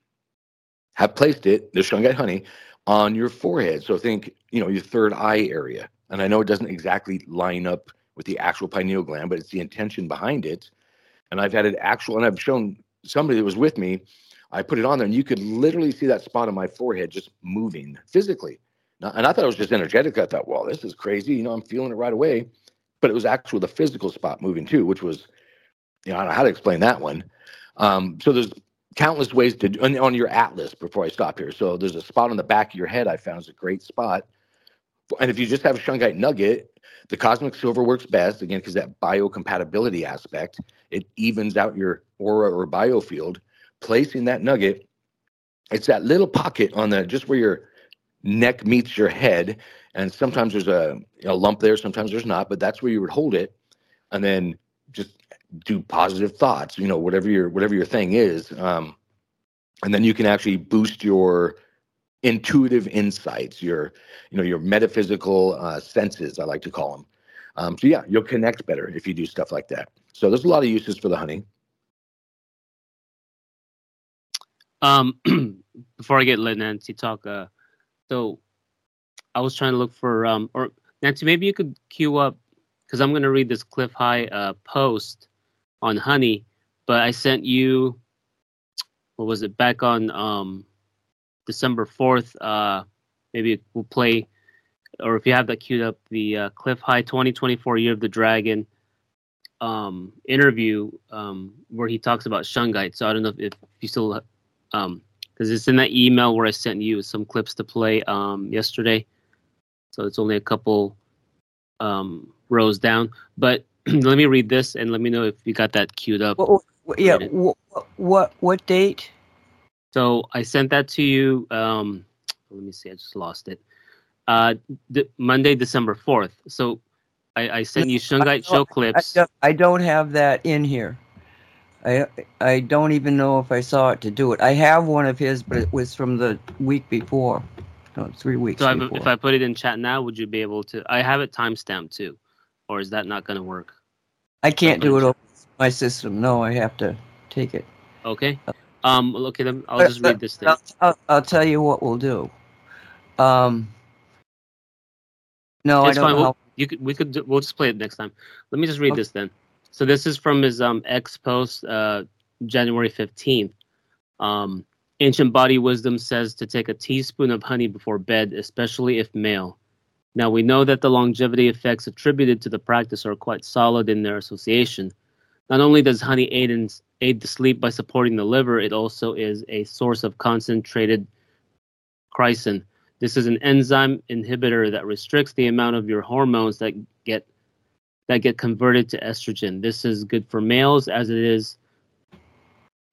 have placed it the shungite honey on your forehead. So think, you know, your third eye area. And I know it doesn't exactly line up with the actual pineal gland, but it's the intention behind it. And I've had it actual, and I've shown somebody that was with me. I put it on there, and you could literally see that spot on my forehead just moving physically. And I thought it was just energetic. I thought, well, this is crazy. You know, I'm feeling it right away. But it was actually the physical spot moving too, which was, you know, I don't know how to explain that one. Um, so there's countless ways to on, on your atlas before I stop here. So there's a spot on the back of your head I found is a great spot. And if you just have a shungite nugget, the cosmic silver works best again because that biocompatibility aspect it evens out your aura or biofield. Placing that nugget, it's that little pocket on the just where your neck meets your head, and sometimes there's a, a lump there, sometimes there's not, but that's where you would hold it, and then just do positive thoughts. You know, whatever your whatever your thing is, um, and then you can actually boost your intuitive insights, your you know your metaphysical uh, senses, I like to call them. Um, so yeah, you'll connect better if you do stuff like that. So there's a lot of uses for the honey. Um, before I get let Nancy talk, uh, so I was trying to look for um, or Nancy, maybe you could queue up because I'm going to read this Cliff High uh, post on honey, but I sent you what was it back on um December 4th. Uh, maybe we'll play, or if you have that queued up, the uh, Cliff High 2024 Year of the Dragon um, interview um, where he talks about shungite. So I don't know if, if you still, um, because it's in that email where I sent you some clips to play um, yesterday. So it's only a couple um, rows down. But let me read this and let me know if you got that queued up. Yeah. What, what what date? So I sent that to you. Um, let me see. I just lost it. Uh, Monday, December fourth. So I, I sent you Shungite show clips. I don't, I don't have that in here. I I don't even know if I saw it to do it. I have one of his, but it was from the week before. No, three weeks. So before. if I put it in chat now, would you be able to? I have it timestamped too, or is that not going to work? I can't do it over my system. No, I have to take it. Okay. Um, okay, then I'll just read this thing. I'll, I'll, I'll tell you what we'll do. Um, no, it's I don't fine. know. We'll, you could, we could, do, we'll just play it next time. Let me just read Okay. this then. So this is from his um X post, uh, January fifteenth. Um, ancient body wisdom says to take a teaspoon of honey before bed, especially if male. Now we know that the longevity effects attributed to the practice are quite solid in their association. Not only does honey aid in aid the sleep by supporting the liver, it also is a source of concentrated chrysin. This is an enzyme inhibitor that restricts the amount of your hormones that get that get converted to estrogen. This is good for males as it is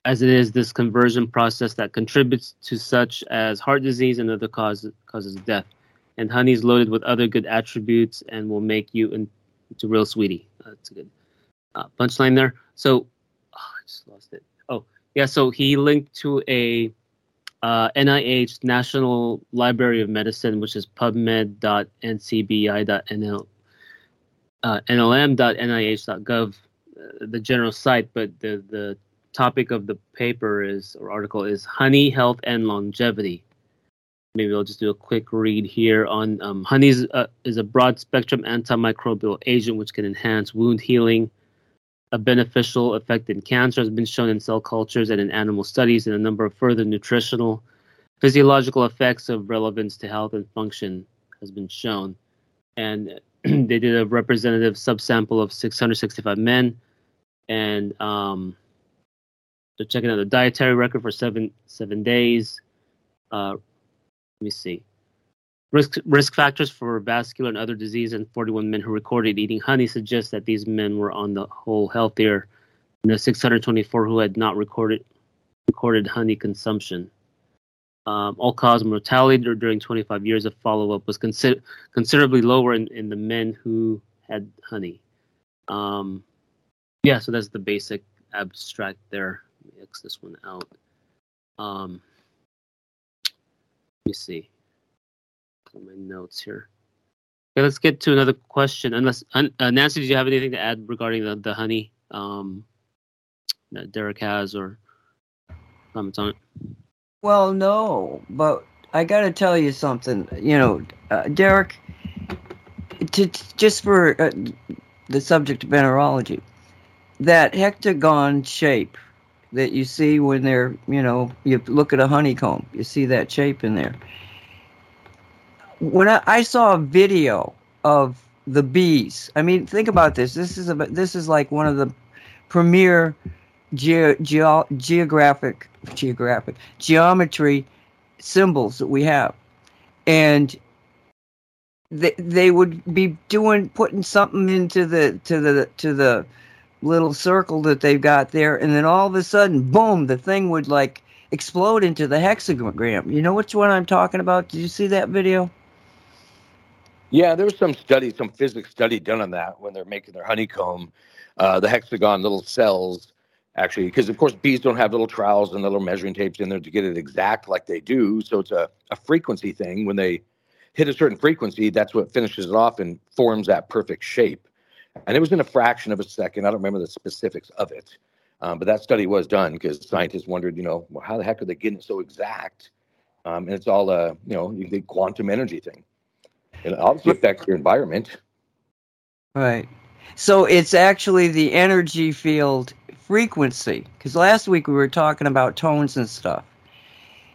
as it is this conversion process that contributes to such as heart disease and other causes causes of death. And honey is loaded with other good attributes and will make you in- into real sweetie. That's good uh, punchline there. So oh, I just lost it. Oh yeah, so he linked to a uh, NIH National Library of Medicine, which is pubmed.ncbi.nl uh, nlm.nih.gov, uh, the general site, but the, the topic of the paper is or article is honey, health, and longevity. Maybe I'll just do a quick read here on um, honey uh, is a broad spectrum antimicrobial agent which can enhance wound healing. A beneficial effect in cancer has been shown in cell cultures and in animal studies, and a number of further nutritional, physiological effects of relevance to health and function has been shown. And they did a representative subsample of 665 men, and um, they're checking out the dietary record for seven seven days. Uh, let me see. Risk risk factors for vascular and other disease in 41 men who recorded eating honey suggest that these men were on the whole healthier than the 624 who had not recorded recorded honey consumption. Um, all cause mortality during 25 years of follow-up was consider- considerably lower in, in the men who had honey. Um, yeah, so that's the basic abstract there. Let me X this one out. Um, let me see. Pull my notes here. Okay, let's get to another question. Unless uh, Nancy, did you have anything to add regarding the, the honey um, that Derek has or comments on it? Well, no, but I got to tell you something. You know, uh, Derek, to, just for uh, the subject of mineralogy, that hexagon shape that you see when they're, you know, you look at a honeycomb, you see that shape in there. When I, I saw a video of the bees, I mean, think about this. This is a, this is like one of the premier ge- ge- geographic geographic geometry symbols that we have, and they they would be doing putting something into the to the to the little circle that they've got there, and then all of a sudden, boom, the thing would like explode into the hexagram. You know which one I'm talking about? Did you see that video? Yeah, there was some study, some physics study done on that when they're making their honeycomb, uh, the hexagon little cells actually, because of course bees don't have little trowels and little measuring tapes in there to get it exact like they do. So it's a, a frequency thing. When they hit a certain frequency, that's what finishes it off and forms that perfect shape. And it was in a fraction of a second. I don't remember the specifics of it, um, but that study was done because scientists wondered, you know, well, how the heck are they getting it so exact? Um, and it's all a, you know, the quantum energy thing. It obviously affects your environment. Right. So it's actually the energy field frequency. Because last week we were talking about tones and stuff.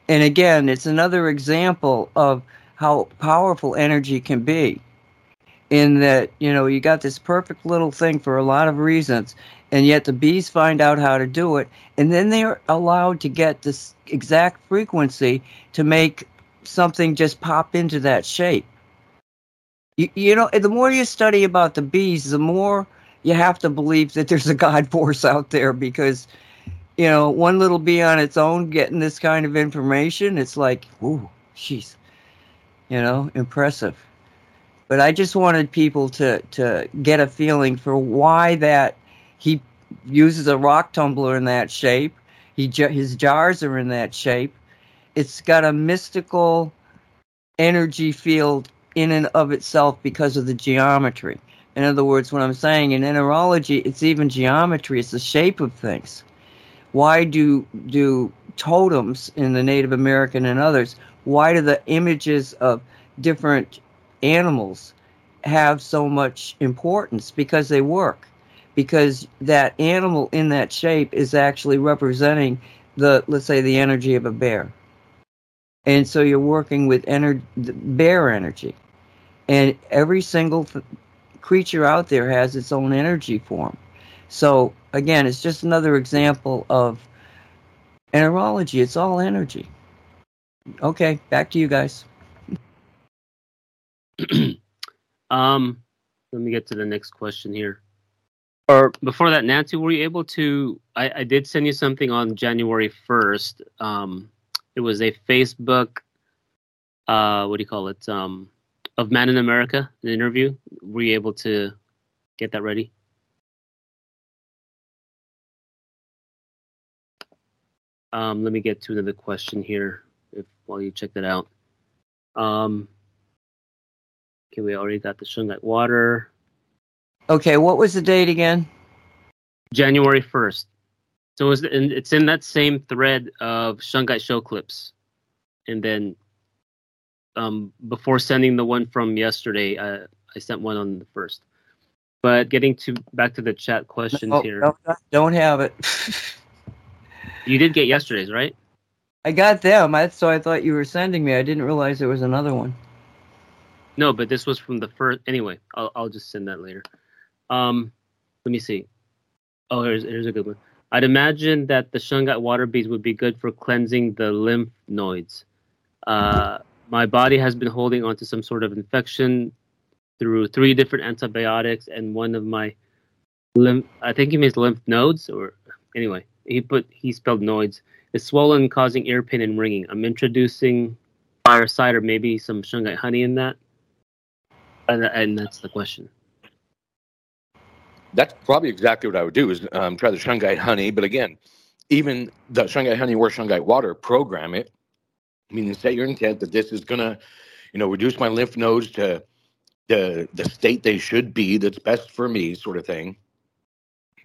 And again, it's another example of how powerful energy can be. In that, you know, you got this perfect little thing for a lot of reasons, and yet the bees find out how to do it, and then they're allowed to get this exact frequency to make something just pop into that shape. You, you know, the more you study about the bees, the more you have to believe that there's a God force out there because, you know, one little bee on its own getting this kind of information, it's like, ooh, jeez, you know, impressive. But I just wanted people to to get a feeling for why that he uses a rock tumbler in that shape. He his jars are in that shape. It's got a mystical energy field in and of itself because of the geometry. In other words, what I'm saying in mineralogy, it's even geometry, it's the shape of things. Why do do totems in the Native American and others, why do the images of different animals have so much importance? Because they work. Because that animal in that shape is actually representing the let's say the energy of a bear. And so you're working with ener- bear energy. And every single th- creature out there has its own energy form. So again, it's just another example of enerology. It's all energy. Okay, back to you guys. um, let me get to the next question here. Or before that, Nancy, were you able to? I, I did send you something on January first. Um, it was a Facebook. Uh, what do you call it? Um, of Man in America, an interview. Were you able to get that ready? Um, let me get to another question here if while you check that out. Um, okay, we already got the Shungite water. Okay, what was the date again? January 1st. So it's in, it's in that same thread of Shungite show clips. And then um, before sending the one from yesterday, uh, I sent one on the first. But getting to back to the chat questions no, here. No, don't have it. you did get yesterday's, right? I got them. I, so I thought you were sending me. I didn't realize there was another one. No, but this was from the first. Anyway, I'll I'll just send that later. Um, let me see. Oh, here's here's a good one. I'd imagine that the shungite water beads would be good for cleansing the lymph nodes. Uh, my body has been holding on to some sort of infection through three different antibiotics and one of my lymph I think he means lymph nodes or anyway, he put he spelled nodes. It's swollen causing ear pain and ringing. I'm introducing fire cider, maybe some shungite honey in that. And, and that's the question. That's probably exactly what I would do is um, try the shungite honey. But again, even the shungite honey or shungite water, program it meaning set your intent that this is gonna, you know, reduce my lymph nodes to the the state they should be that's best for me, sort of thing.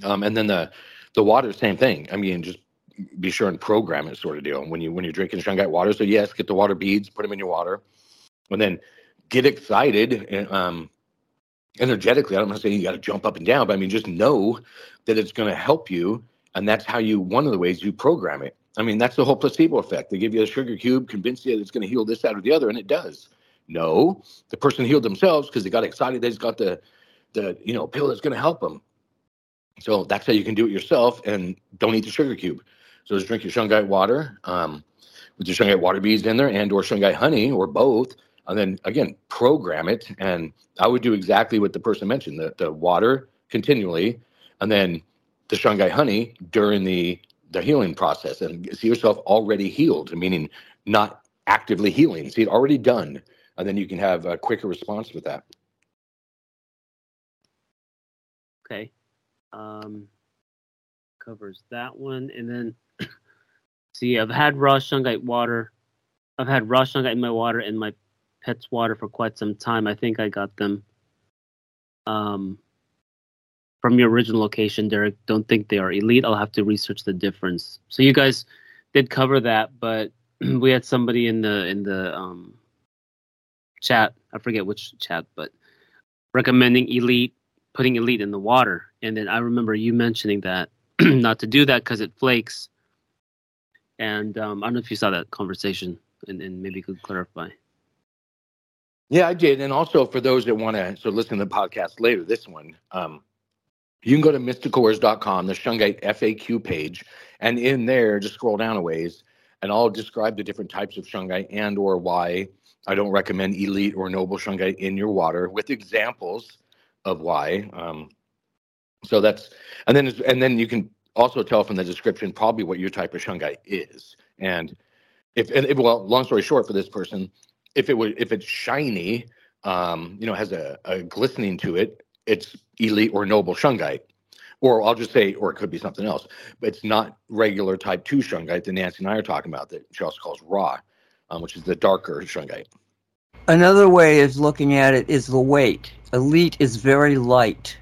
Um, and then the the water, same thing. I mean, just be sure and program it sort of deal when you when you're drinking shungite water. So yes, get the water beads, put them in your water, and then get excited and um, energetically. I'm not saying you got to jump up and down, but I mean just know that it's going to help you, and that's how you. One of the ways you program it. I mean that's the whole placebo effect. They give you a sugar cube, convince you that it's going to heal this, that, or the other, and it does. No, the person healed themselves because they got excited. They just got the the you know pill that's going to help them. So that's how you can do it yourself and don't eat the sugar cube. So just drink your shungite water um, with your shungite water beads in there and or shungite honey or both. And then again, program it. And I would do exactly what the person mentioned, the, the water continually, and then the shungite honey during the the healing process and see yourself already healed, meaning not actively healing. See it already done. And then you can have a quicker response with that. Okay. Um, covers that one, and then see, I've had raw shungite water. I've had raw shungite in my water and my pet's water for quite some time. I think I got them um, from your original location, Derek. Don't think they are elite. I'll have to research the difference. So you guys did cover that, but we had somebody in the in the um, chat. I forget which chat, but recommending elite putting elite in the water. And then I remember you mentioning that not to do that because it flakes. And um, I don't know if you saw that conversation and, and maybe you could clarify. Yeah, I did. And also for those that want to so listen to the podcast later, this one, um, you can go to mysticalwares.com, the Shungite FAQ page, and in there, just scroll down a ways, and I'll describe the different types of Shungite and or why I don't recommend elite or noble Shungite in your water with examples of why. Um, so that's and then and then you can also tell from the description probably what your type of shungite is. And if if, well, long story short, for this person, if it would if it's shiny, um, you know, has a, a glistening to it, it's elite or noble shungite. Or I'll just say, or it could be something else, but it's not regular type two shungite that Nancy and I are talking about that she also calls raw, um, which is the darker shungite. Another way of looking at it is the weight. Elite is very light.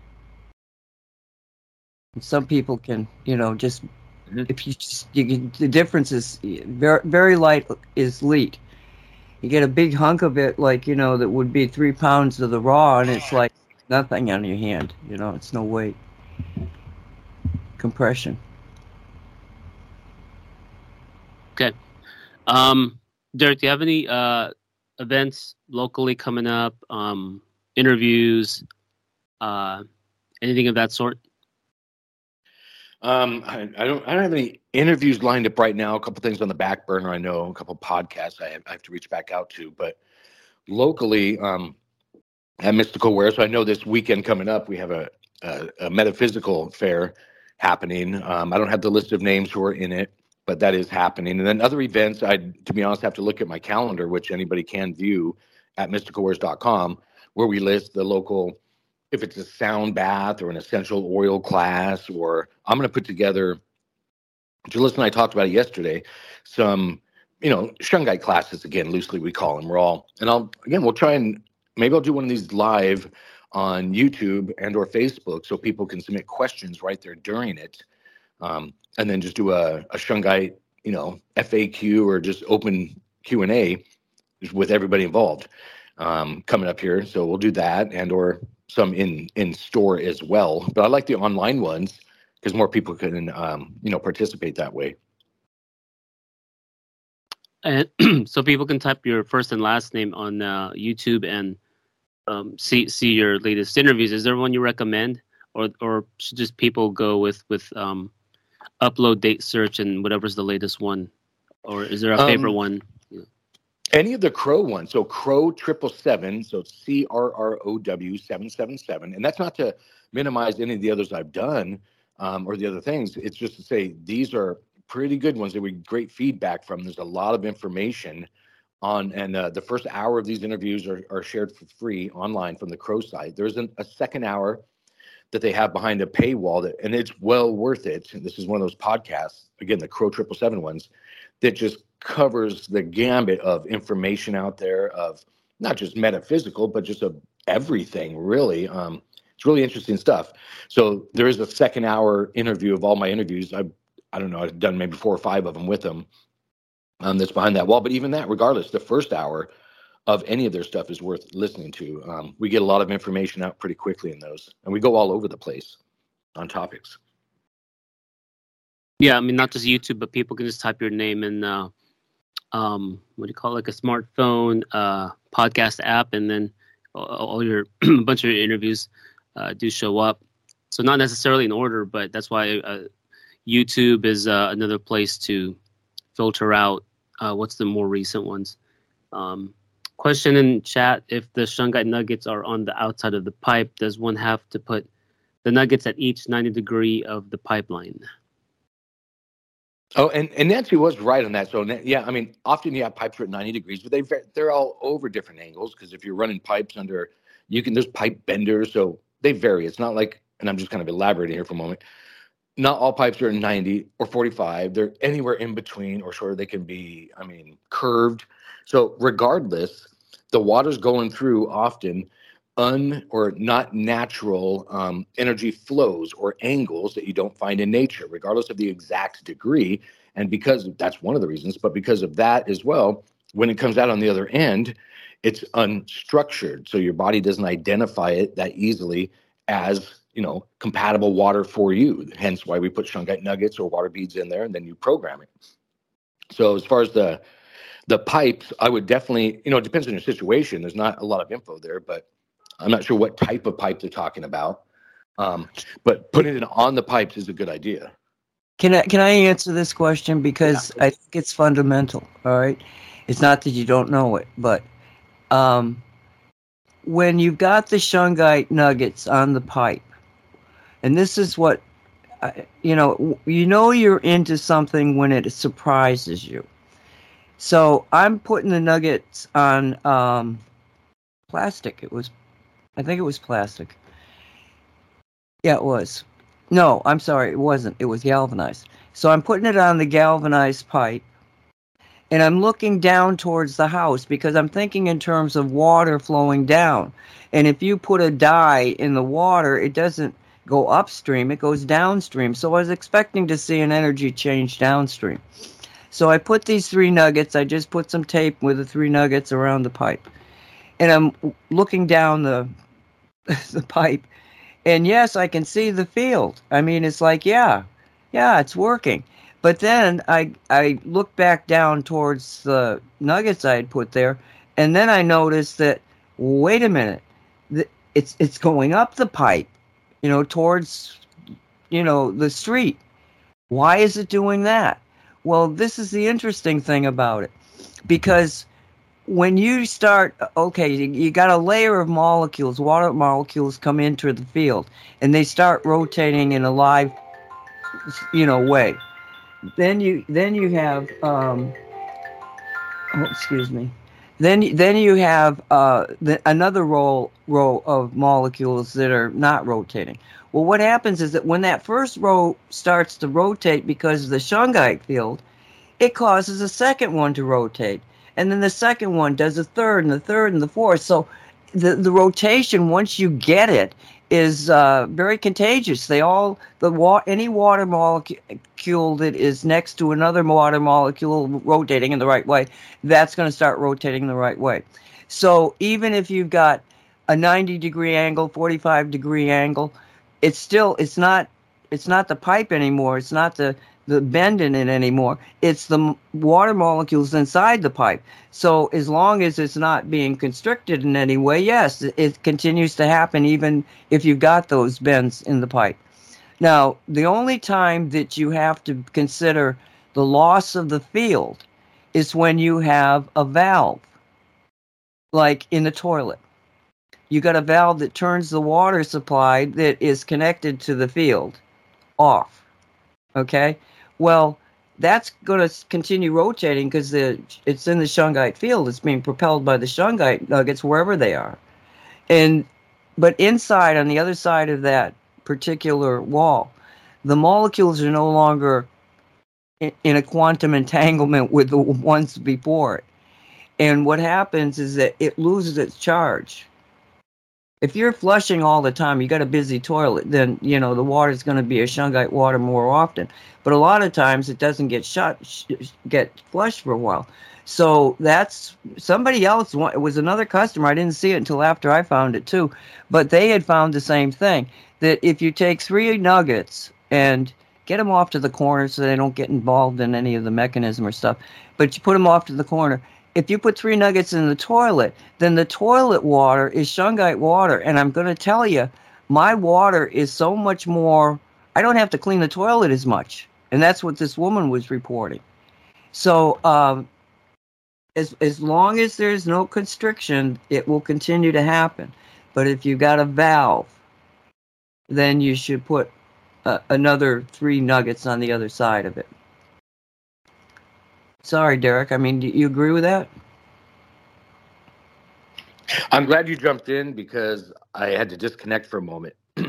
And some people can, you know, just mm-hmm. if you just you can, the difference is very very light is elite. You get a big hunk of it, like you know, that would be three pounds of the raw, and it's like nothing on your hand. You know, it's no weight. Compression. Okay. Um, Derek, do you have any uh, events locally coming up, um, interviews, uh, anything of that sort? Um, I, I, don't. I don't have any interviews lined up right now. A couple things on the back burner. I know a couple podcasts I have, I have to reach back out to, but locally um, at Mystical Wear. So I know this weekend coming up, we have a, a, a metaphysical fair happening. Um, I don't have the list of names who are in it, but that is happening. And then other events, I, to be honest, have to look at my calendar, which anybody can view at mysticalwares.com, where we list the local, if it's a sound bath or an essential oil class, or I'm going to put together, Jalissa and I talked about it yesterday, some, you know, shungite classes, again, loosely we call them. We're all, and I'll, again, we'll try and maybe I'll do one of these live on YouTube and or Facebook so people can submit questions right there during it um, and then just do a, a shungite, you know, FAQ or just open Q and A with everybody involved um, coming up here. So we'll do that and or some in in store as well. But I like the online ones because more people can um, you know participate that way. And so people can type your first and last name on uh, YouTube and um, see see your latest interviews. Is there one you recommend, or or should just people go with with um, upload date search and whatever's the latest one, or is there a favorite um, one? Any of the Crow ones. So Crow triple seven. So C R R O W seven seven seven. And that's not to minimize any of the others I've done um, or the other things. It's just to say these are pretty good ones that we great feedback from. There's a lot of information on, and uh, the first hour of these interviews are, are shared for free online from the Crow site. There's an, a second hour that they have behind a paywall that and it's well worth it this is one of those podcasts again the crow triple seven ones that just covers the gambit of information out there of not just metaphysical but just of everything really um, it's really interesting stuff so there is a second hour interview of all my interviews i I don't know, I've done maybe four or five of them with them. Um, that's behind that wall. But even that, regardless, the first hour of any of their stuff is worth listening to. Um, we get a lot of information out pretty quickly in those, and we go all over the place on topics. Yeah, I mean, not just YouTube, but people can just type your name in, uh, um, what do you call it, like a smartphone uh, podcast app, and then all, your bunch of your interviews uh, do show up. So not necessarily in order, but that's why uh, YouTube is uh, another place to filter out uh, what's the more recent ones. Um, question in chat: If the shungite nuggets are on the outside of the pipe, does one have to put the nuggets at each 90 degree of the pipeline? Oh, and, and Nancy was right on that. So yeah, I mean, often you have pipes at 90 degrees, but they they're all over different angles because if you're running pipes under, you can there's pipe benders, so they vary. It's not like, and I'm just kind of elaborating here for a moment. Not all pipes are 90 or 45. They're anywhere in between, or sort of they can be, I mean, curved. So regardless, the water's going through often un or not natural um, energy flows or angles that you don't find in nature, regardless of the exact degree. And because that's one of the reasons, but because of that as well, when it comes out on the other end, it's unstructured. So your body doesn't identify it that easily as you know compatible water for you. Hence why we put shungite nuggets or water beads in there, and then you program it. So as far as the the pipes, I would definitely, you know, it depends on your situation. There's not a lot of info there, but I'm not sure what type of pipe they're talking about. Um, but putting it on the pipes is a good idea. Can I can I answer this question because yeah. I think it's fundamental. All right, it's not that you don't know it, but um, when you've got the shungite nuggets on the pipe, and this is what you know, you know you're into something when it surprises you. So I'm putting the nuggets on um, plastic. It was I think it was plastic. Yeah, it was. No, I'm sorry, it wasn't. It was galvanized. So I'm putting it on the galvanized pipe and I'm looking down towards the house because I'm thinking in terms of water flowing down. And if you put a dye in the water, it doesn't go upstream, it goes downstream. So I was expecting to see an energy change downstream. So I put these three nuggets, I just put some tape with the three nuggets around the pipe. And I'm looking down the the pipe. And yes, I can see the field. I mean, it's like, yeah, yeah, it's working. But then I I look back down towards the nuggets I had put there, and then I noticed that wait a minute, it's it's going up the pipe, you know, towards you know the street. Why is it doing that? Well, this is the interesting thing about it, because when you start okay you got a layer of molecules water molecules come into the field and they start rotating in a live you know way then you then you have um oh, excuse me then then you have uh the, another row row of molecules that are not rotating well what happens is that when that first row starts to rotate because of the shungite field it causes a second one to rotate and then the second one does the third and the third and the fourth. So the the rotation once you get it is uh, very contagious. They all the wa- any water molecule that is next to another water molecule rotating in the right way, that's going to start rotating the right way. So even if you've got a 90 degree angle, 45 degree angle, it's still it's not it's not the pipe anymore. It's not the the bend in it anymore. It's the water molecules inside the pipe. So as long as it's not being constricted in any way, yes, it continues to happen even if you've got those bends in the pipe. Now, the only time that you have to consider the loss of the field is when you have a valve, like in the toilet. You got a valve that turns the water supply that is connected to the field off. Okay? Well, that's going to continue rotating because it's in the shungite field. It's being propelled by the shungite nuggets wherever they are, and but inside on the other side of that particular wall, the molecules are no longer in, in a quantum entanglement with the ones before it. And what happens is that it loses its charge. If you're flushing all the time, you got a busy toilet, then you know the water is going to be a shungite water more often. But a lot of times it doesn't get shut, sh- get flushed for a while. So that's somebody else. It was another customer. I didn't see it until after I found it too, but they had found the same thing. That if you take three nuggets and get them off to the corner so they don't get involved in any of the mechanism or stuff, but you put them off to the corner if you put three nuggets in the toilet, then the toilet water is shungite water. And I'm going to tell you, my water is so much more, I don't have to clean the toilet as much. And that's what this woman was reporting. So, um, as, as long as there's no constriction, it will continue to happen. But if you've got a valve, then you should put uh, another three nuggets on the other side of it. Sorry, Derek. I mean, do you agree with that? I'm glad you jumped in because I had to disconnect for a moment.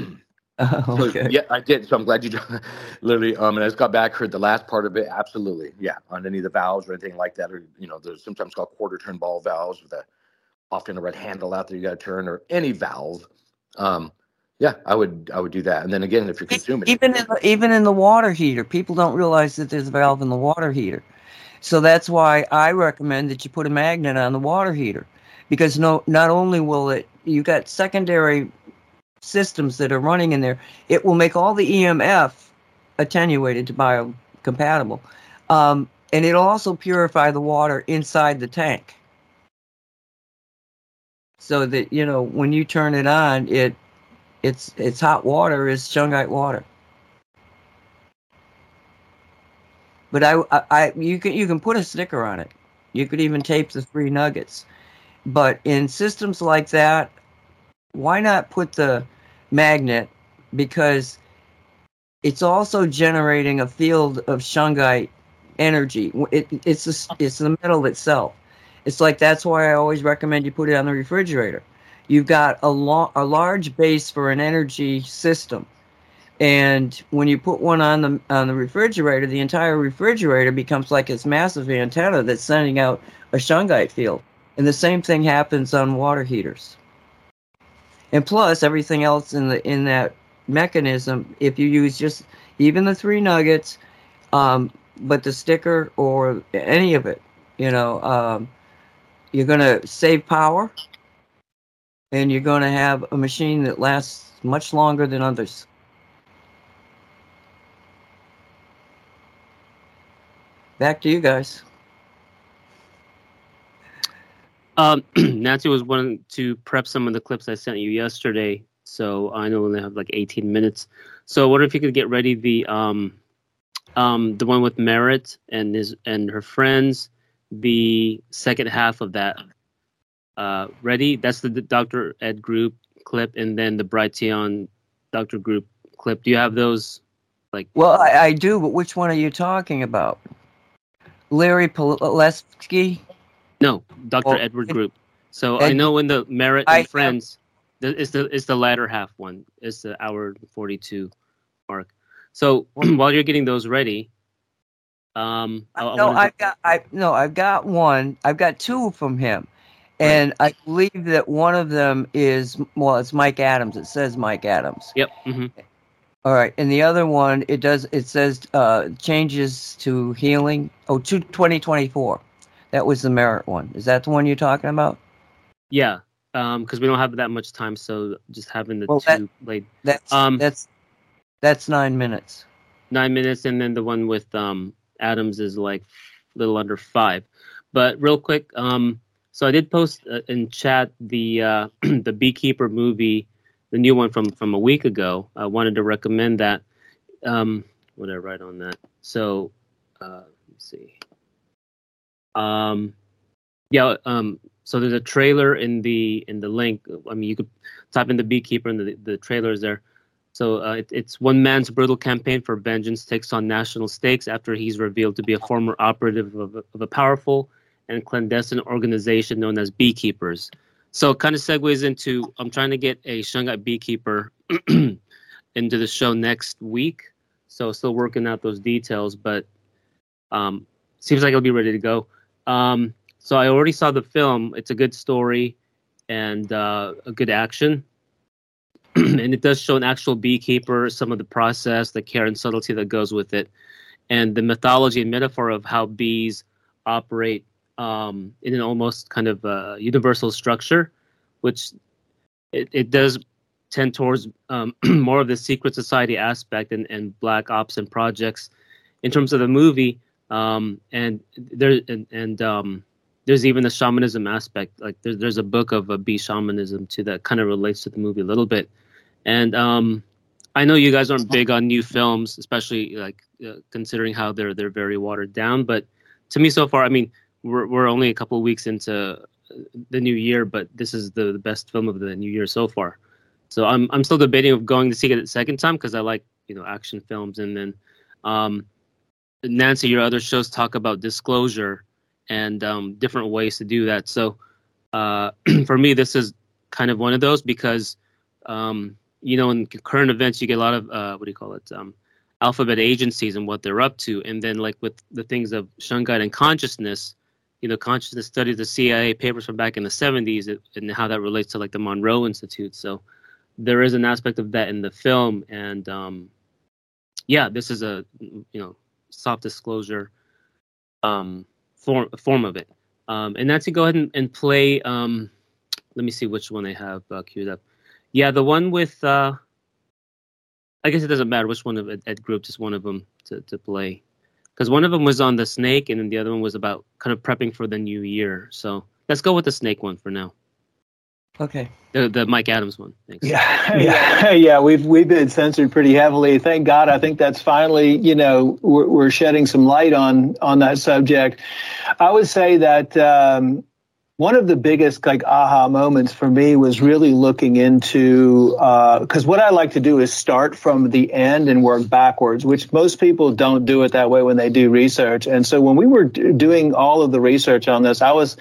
Oh, okay. So, yeah, I did. So I'm glad you literally. Um, and I just got back, heard the last part of it. Absolutely, yeah. On any of the valves or anything like that, or you know, there's sometimes called quarter turn ball valves with a often a red handle out there you got to turn, or any valve. Um, yeah, I would I would do that. And then again, if you're consuming, even in the, even in the water heater, people don't realize that there's a valve in the water heater. So that's why I recommend that you put a magnet on the water heater, because no, not only will it—you've got secondary systems that are running in there. It will make all the EMF attenuated to biocompatible, um, and it'll also purify the water inside the tank, so that you know when you turn it on, it it's it's hot water is shungite water. But I, I, I, you can you can put a sticker on it. You could even tape the three nuggets. But in systems like that, why not put the magnet? Because it's also generating a field of shungite energy. It, it's a, it's the metal itself. It's like that's why I always recommend you put it on the refrigerator. You've got a, lo- a large base for an energy system and when you put one on the on the refrigerator, the entire refrigerator becomes like this massive antenna that's sending out a shungite field. And the same thing happens on water heaters. And plus everything else in the in that mechanism, if you use just even the three nuggets, um, but the sticker or any of it, you know, um, you're going to save power, and you're going to have a machine that lasts much longer than others. Back to you guys. Um, Nancy was wanting to prep some of the clips I sent you yesterday, so I know we only have like 18 minutes. So, I wonder if you could get ready the um, um, the one with Merritt and his and her friends, the second half of that. Uh, ready? That's the, the Dr. Ed Group clip, and then the Brighteon Dr. Group clip. Do you have those? Like, well, I, I do, but which one are you talking about? Larry Palevsky? No, Dr. Well, Edward Group. So Ed, I know in the Merritt and I, Friends, the, it's the it's the latter half one. It's the hour forty two mark. So while you're getting those ready, um, I, no, I've got I no, I've got one. I've got two from him, and. I believe that one of them is well, it's Mike Adams. It says Mike Adams. Yep. Mm-hmm. All right, and the other one it does it says uh, changes to healing. Oh, to 2024. That was the merit one. Is that the one you're talking about? Yeah, because um, we don't have that much time, so just having the well, two that, laid. That's um, that's that's nine minutes. Nine minutes, and then the one with um, Adams is like a little under five. But real quick, um, so I did post uh, in chat the uh, the Beekeeper movie the new one from from a week ago. I wanted to recommend that. Um, what did I write on that? So, uh, let's see. Um, yeah. Um, so there's a trailer in the in the link. I mean, you could type in the beekeeper and the the trailer is there. So uh, it, it's one man's brutal campaign for vengeance takes on national stakes after he's revealed to be a former operative of, of a powerful and clandestine organization known as Beekeepers. So it kind of segues into I'm trying to get a Shungite beekeeper into the show next week. So still working out those details, but um, seems like it'll be ready to go. Um, so I already saw the film. It's a good story and uh, a good action. and it does show an actual beekeeper, some of the process, the care and subtlety that goes with it, and the mythology and metaphor of how bees operate um, in an almost kind of uh, universal structure, which it, it does tend towards um, more of the secret society aspect and, and black ops and projects in terms of the movie. Um, and there and, and um, there's even the shamanism aspect. Like there's there's a book of a bee shamanism too that kind of relates to the movie a little bit. And um, I know you guys aren't big on new films, especially like uh, considering how they're they're very watered down. But to me, so far, I mean, we're we're only a couple weeks into the new year, but this is the, the best film of the new year so far. So I'm I'm still debating of going to see it a second time because I like you know action films. And then um, Nancy, your other shows talk about disclosure and um, different ways to do that. So uh, for me, this is kind of one of those because um, you know in current events you get a lot of uh, what do you call it um, alphabet agencies and what they're up to, and then like with the things of Shungite and consciousness you know, consciousness studies, the CIA papers from back in the 70s, and how that relates to like the Monroe Institute. So there is an aspect of that in the film, and um, yeah, this is a you know soft disclosure um, form form of it. Um, and Nancy, go ahead and, and play. Um, let me see which one I have uh, queued up. Yeah, the one with. Uh, I guess it doesn't matter which one of Ed, Ed Group, just one of them to, to play because one of them was on the snake and then the other one was about kind of prepping for the new year. So let's go with the snake one for now. Okay. The the Mike Adams one. Thanks. Yeah, yeah, yeah. We've we've been censored pretty heavily. Thank God. I think that's finally, you know, we're, we're shedding some light on on that subject. I would say that um, one of the biggest like aha moments for me was really looking into because uh, what I like to do is start from the end and work backwards, which most people don't do it that way when they do research. And so when we were d- doing all of the research on this, I was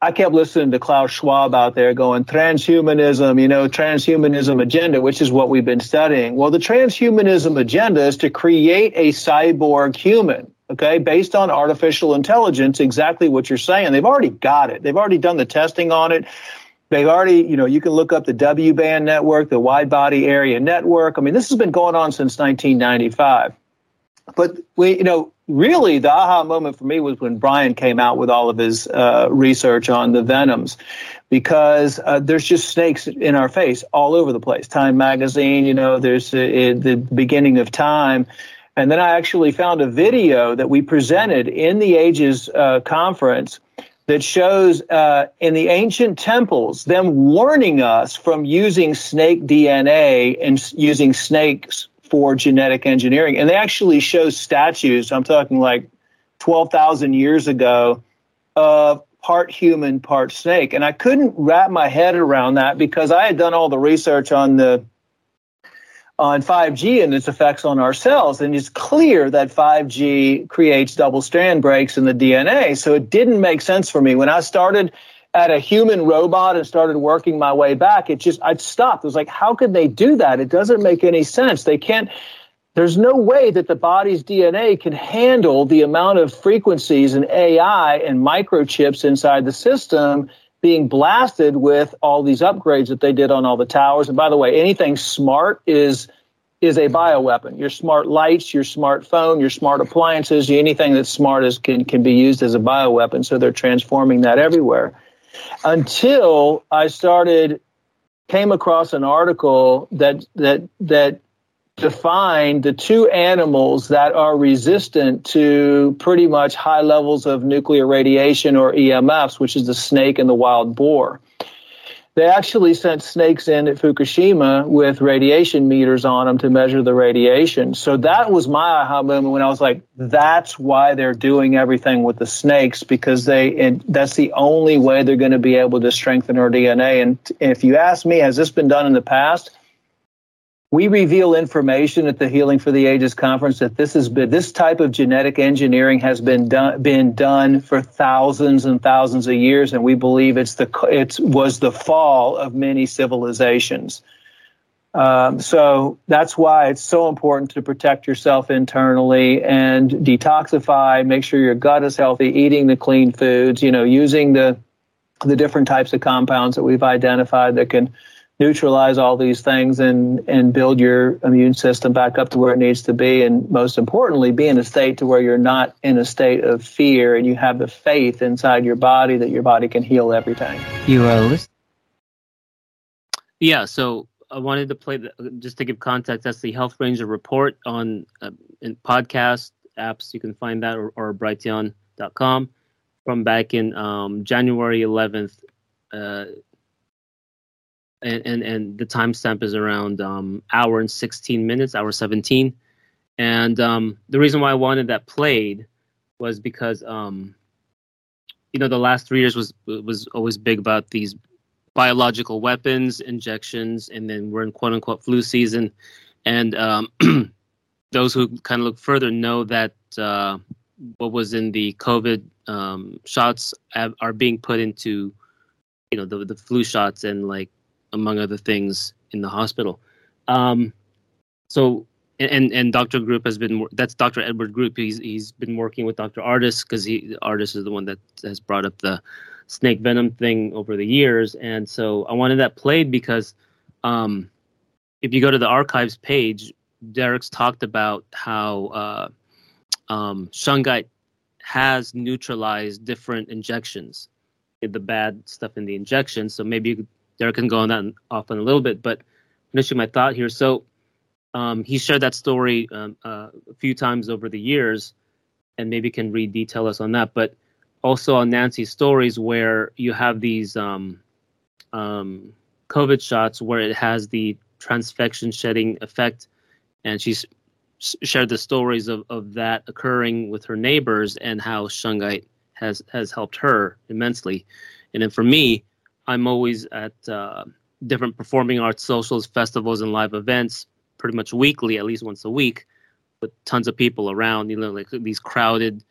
I kept listening to Klaus Schwab out there going transhumanism, you know, transhumanism agenda, which is what we've been studying. Well, the transhumanism agenda is to create a cyborg human okay, based on artificial intelligence, exactly what you're saying. They've already got it. They've already done the testing on it. They've already, you know, you can look up the WBAN network, the wide body area network. I mean, this has been going on since 1995. But we, you know, really the aha moment for me was when Bryan came out with all of his uh, research on the venoms, because uh, there's just snakes in our face all over the place. Time magazine, you know, there's uh, the beginning of time and then I actually found a video that we presented in the Ages uh, conference that shows uh, in the ancient temples them warning us from using snake DNA and using snakes for genetic engineering. And they actually show statues, I'm talking like 12,000 years ago, of part human, part snake. And I couldn't wrap my head around that because I had done all the research on the on 5G and its effects on our cells. And it's clear that 5G creates double strand breaks in the DNA. So it didn't make sense for me. When I started at a human robot and started working my way back, it just, I'd stopped. It was like, how could they do that? It doesn't make any sense. They can't, there's no way that the body's DNA can handle the amount of frequencies and AI and microchips inside the system being blasted with all these upgrades that they did on all the towers. And by the way, anything smart is is a bioweapon. Your smart lights, your smartphone, your smart appliances, anything that's smart is can can be used as a bioweapon. So they're transforming that everywhere. Until I started came across an article that that that define the two animals that are resistant to pretty much high levels of nuclear radiation or EMFs, which is the snake and the wild boar. They actually sent snakes in at Fukushima with radiation meters on them to measure the radiation. So that was my aha moment when I was like, that's why they're doing everything with the snakes because they, and that's the only way they're going to be able to strengthen our DNA. And if you ask me, has this been done in the past? We reveal information at the Healing for the Ages conference that this has been this type of genetic engineering has been done been done for thousands and thousands of years, and we believe it's the it was the fall of many civilizations. Um, so that's why it's so important to protect yourself internally and detoxify. Make sure your gut is healthy, eating the clean foods. You know, using the the different types of compounds that we've identified that can neutralize all these things and and build your immune system back up to where it needs to be and most importantly be in a state to where you're not in a state of fear and you have the faith inside your body that your body can heal everything You are listening. Yeah, so I wanted to play the, just to give context. That's the Health Ranger report on uh, in podcast apps. You can find that or, or brighteon.com from back in um, January 11th. Uh, and, and, and the timestamp is around um, hour and 16 minutes, hour 17. And um, the reason why I wanted that played was because, um, you know, the last three years was was always big about these biological weapons, injections, and then we're in quote unquote flu season. And um, those who kind of look further know that uh, what was in the COVID um, shots are being put into, you know, the, the flu shots and like among other things in the hospital. Um, so and and Dr. Group has been that's Dr. Edward Group. He's he's been working with Dr. Ardis because he Ardis is the one that has brought up the snake venom thing over the years, and so I wanted that played because um, if you go to the archives page, Derek's talked about how uh, um, shungite has neutralized different injections, the bad stuff in the injection. So maybe you could, Derek can go on that off in a little bit, but finishing my thought here. So um, he shared that story um, uh, a few times over the years, and maybe can re-detail us on that. But also on Nancy's stories, where you have these um, um, COVID shots where it has the transfection shedding effect, and she's shared the stories of, of that occurring with her neighbors and how shungite has has helped her immensely. And then for me, I'm always at uh, different performing arts socials, festivals, and live events pretty much weekly, at least once a week, with tons of people around. You know, like these crowded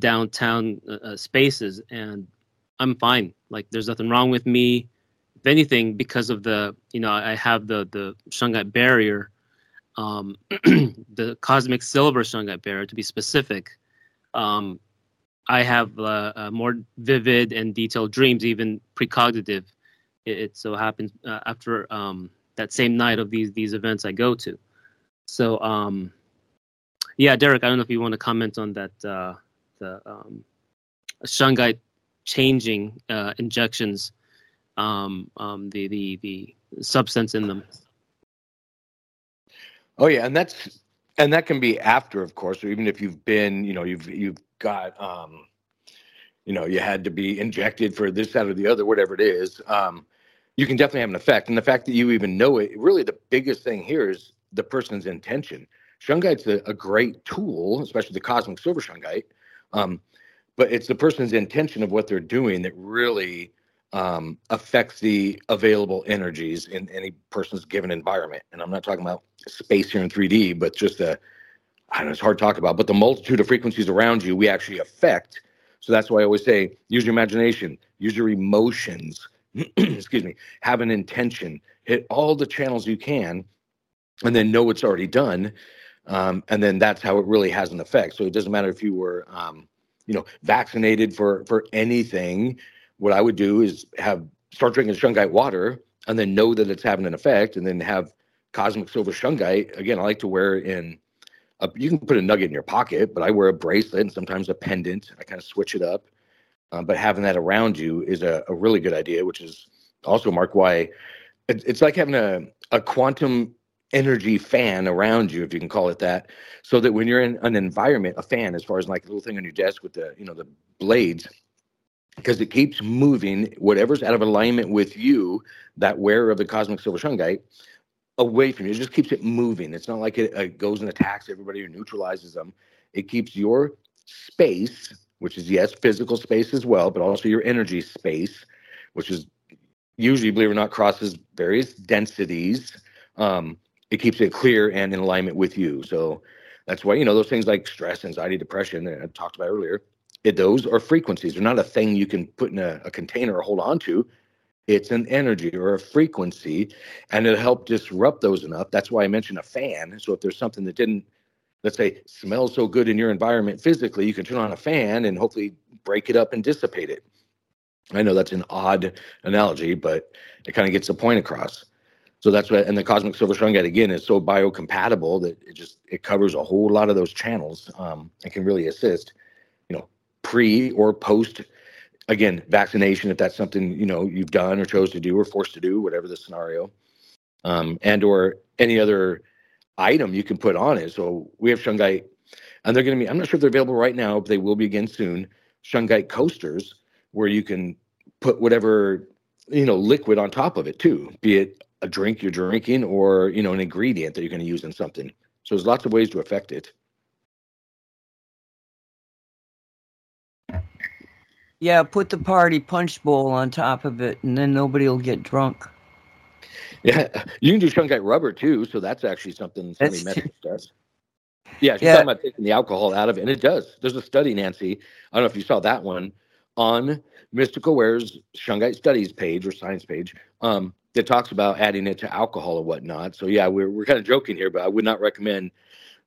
downtown uh, uh, spaces, and I'm fine. Like there's nothing wrong with me. If anything, because of the you know I have the the shungite barrier, um, the cosmic silver shungite barrier to be specific. Um, I have uh, uh, more vivid and detailed dreams, even precognitive. It, it so happens uh, after um, that same night of these these events I go to. So um, yeah, Derek, I don't know if you want to comment on that uh, the um, shungite changing uh, injections, um, um, the the the substance in them. Oh yeah, and that's and that can be after, of course, or even if you've been, you know, you've you've got, um, you know, you had to be injected for this, that, or the other, whatever it is. Um, you can definitely have an effect. And the fact that you even know it, really the biggest thing here is the person's intention. Shungite's a, a great tool, especially the cosmic silver shungite. Um, but it's the person's intention of what they're doing that really um, affects the available energies in any person's given environment. And I'm not talking about space here in 3D, but just the, I know, it's hard to talk about, but the multitude of frequencies around you, we actually affect. So that's why I always say use your imagination, use your emotions, excuse me, have an intention, hit all the channels you can, and then know it's already done. Um, and then that's how it really has an effect. So it doesn't matter if you were, um, you know, vaccinated for for anything. What I would do is have start drinking shungite water, and then know that it's having an effect, and then have cosmic silver shungite. Again, I like to wear in. A, you can put a nugget in your pocket, but I wear a bracelet and sometimes a pendant. I kind of switch it up. Um, but having that around you is a, a, really good idea, which is also, Mark, why it, it's like having a, a quantum energy fan around you, if you can call it that, so that when you're in an environment, a fan, as far as like a little thing on your desk with the, you know, the blades, because it keeps moving whatever's out of alignment with you, that wearer of the cosmic silver shungite, away from you. It just keeps it moving. It's not like it, it goes and attacks everybody or neutralizes them. It keeps your space which is yes, physical space as well, but also your energy space, which is usually, believe it or not, crosses various densities. Um, it keeps it clear and in alignment with you. So that's why you know those things like stress, anxiety, depression that I talked about earlier. It, those are frequencies. They're not a thing you can put in a, a container or hold on to. It's an energy or a frequency, and it'll help disrupt those enough. That's why I mentioned a fan. So if there's something that didn't let's say smells so good in your environment physically you can turn on a fan and hopefully break it up and dissipate it i know that's an odd analogy but it kind of gets the point across So that's what, and the cosmic silver shungite again is so biocompatible that it just it covers a whole lot of those channels um, and can really assist, you know, pre or post, again, vaccination if that's something you know you've done or chose to do or forced to do, whatever the scenario, um, and or any other item you can put on it. So we have shungite, and they're going to be. I'm not sure if they're available right now, but they will be again soon. Shungite coasters where you can put whatever you know liquid on top of it too, be it a drink you're drinking or you know an ingredient that you're going to use in something. So there's lots of ways to affect it. Yeah, put the party punch bowl on top of it, and then nobody will get drunk. Yeah, you can do shungite rubber too, so that's actually something somebody message does. Yeah, she's Yeah. talking about taking the alcohol out of it, and it does. There's a study, Nancy. I don't know if you saw that one on Mystical Ware's Shungite Studies page or science page um, that talks about adding it to alcohol and whatnot. So yeah, we're we're kind of joking here, but I would not recommend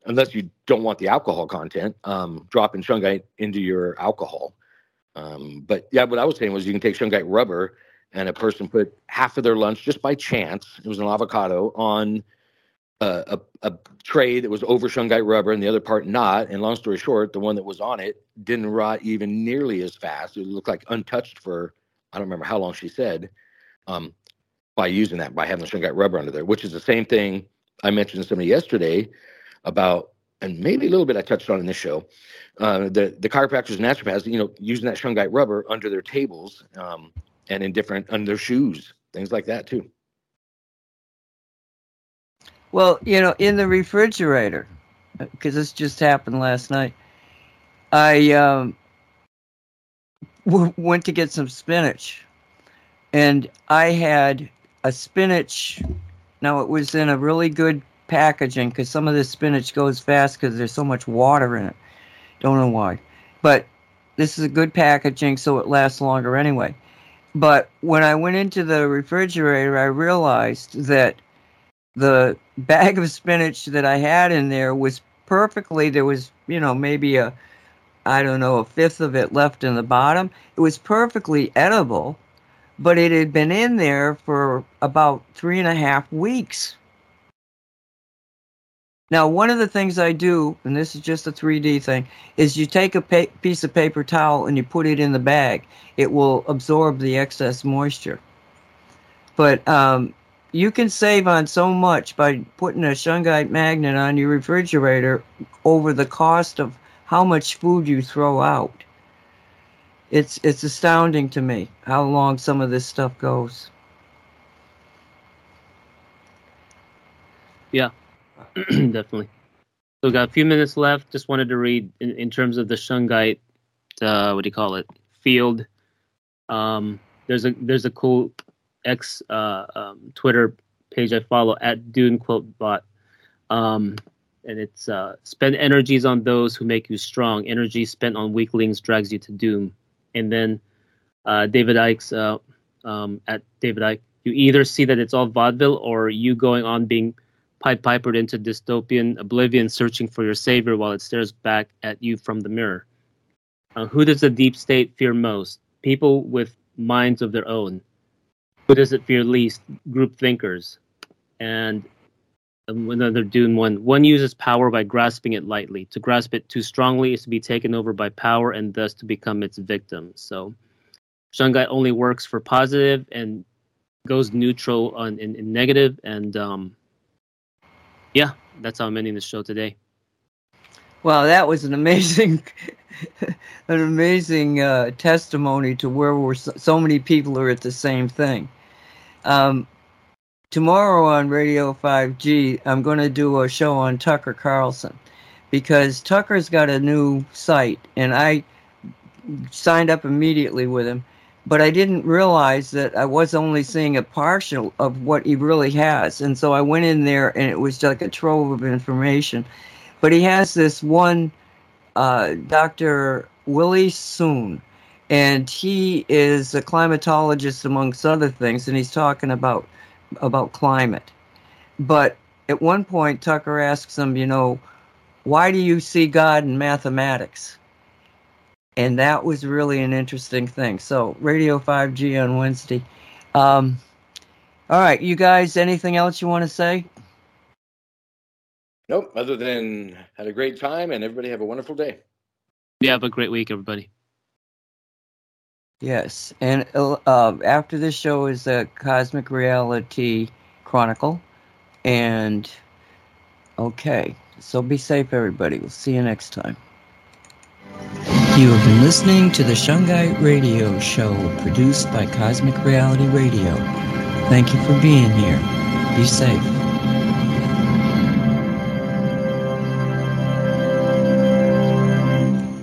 unless you don't want the alcohol content, um, dropping shungite into your alcohol. Um, but yeah, what I was saying was you can take shungite rubber and a person put half of their lunch just by chance, it was an avocado, on a, a, a tray that was over shungite rubber and the other part not. And long story short, the one that was on it didn't rot even nearly as fast. It looked like untouched for, I don't remember how long she said, um, by using that, by having the shungite rubber under there, which is the same thing I mentioned to somebody yesterday about, and maybe a little bit I touched on in this show, uh, the, the chiropractors and naturopaths, you know, using that shungite rubber under their tables um, and in different, under their shoes, things like that too. Well, you know, in the refrigerator, because this just happened last night, I um, w- went to get some spinach, and I had a spinach. Now it was in a really good packaging because some of this spinach goes fast because there's so much water in it. Don't know why, but this is a good packaging, so it lasts longer anyway. But when I went into the refrigerator, I realized that the bag of spinach that I had in there was perfectly there was, you know, maybe a I don't know, a fifth of it left in the bottom. It was perfectly edible, but it had been in there for about three and a half weeks. Now, one of the things I do, and this is just a 3D thing, is you take a pa- piece of paper towel and you put it in the bag. It will absorb the excess moisture. But um, you can save on so much by putting a shungite magnet on your refrigerator over the cost of how much food you throw out. It's it's astounding to me how long some of this stuff goes. definitely. So got a few minutes left. Just wanted to read in, in terms of the shungite. Uh, what do you call it? Field. Um, there's a there's a cool X uh, um, Twitter page I follow at Dune Quote Bot. Um, and it's uh, spend energies on those who make you strong. Energy spent on weaklings drags you to doom. And then uh, David Icke's uh, um, at David Icke. You either see that it's all vaudeville or you going on being pied pipered into dystopian oblivion, searching for your savior while it stares back at you from the mirror. Uh, who does the deep state fear most? People with minds of their own. Who does it fear least? Group thinkers. And another Dune one. One uses power by grasping it lightly. To grasp it too strongly is to be taken over by power and thus to become its victim. So, Shungite only works for positive and goes neutral on in, in. And um, yeah, that's how I'm ending the show today. Wow, that was an amazing, an amazing uh, testimony to where we're so, so many people are at the same thing. Um, tomorrow on Radio 5G, I'm going to do a show on Tucker Carlson because Tucker's got a new site, and I signed up immediately with him. But I didn't realize that I was only seeing a partial of what he really has. And so I went in there, and it was like a trove of information. But he has this one, uh, Dr. Willie Soon, and he is a climatologist amongst other things, and he's talking about about climate. But at one point, Tucker asks him, you know, why do you see God in mathematics? And that was really an interesting thing. So, Radio 5G on Wednesday. Um, All right, you guys, anything else you want to say? Nope. Other than had a great time and everybody have a wonderful day. Yeah, have a great week, everybody. Yes, and uh, after this show is a Cosmic Reality Chronicle, and okay, so be safe, everybody. We'll see you next time. You have been listening to the Shungite Radio Show, produced by Cosmic Reality Radio. Thank you for being here. Be safe.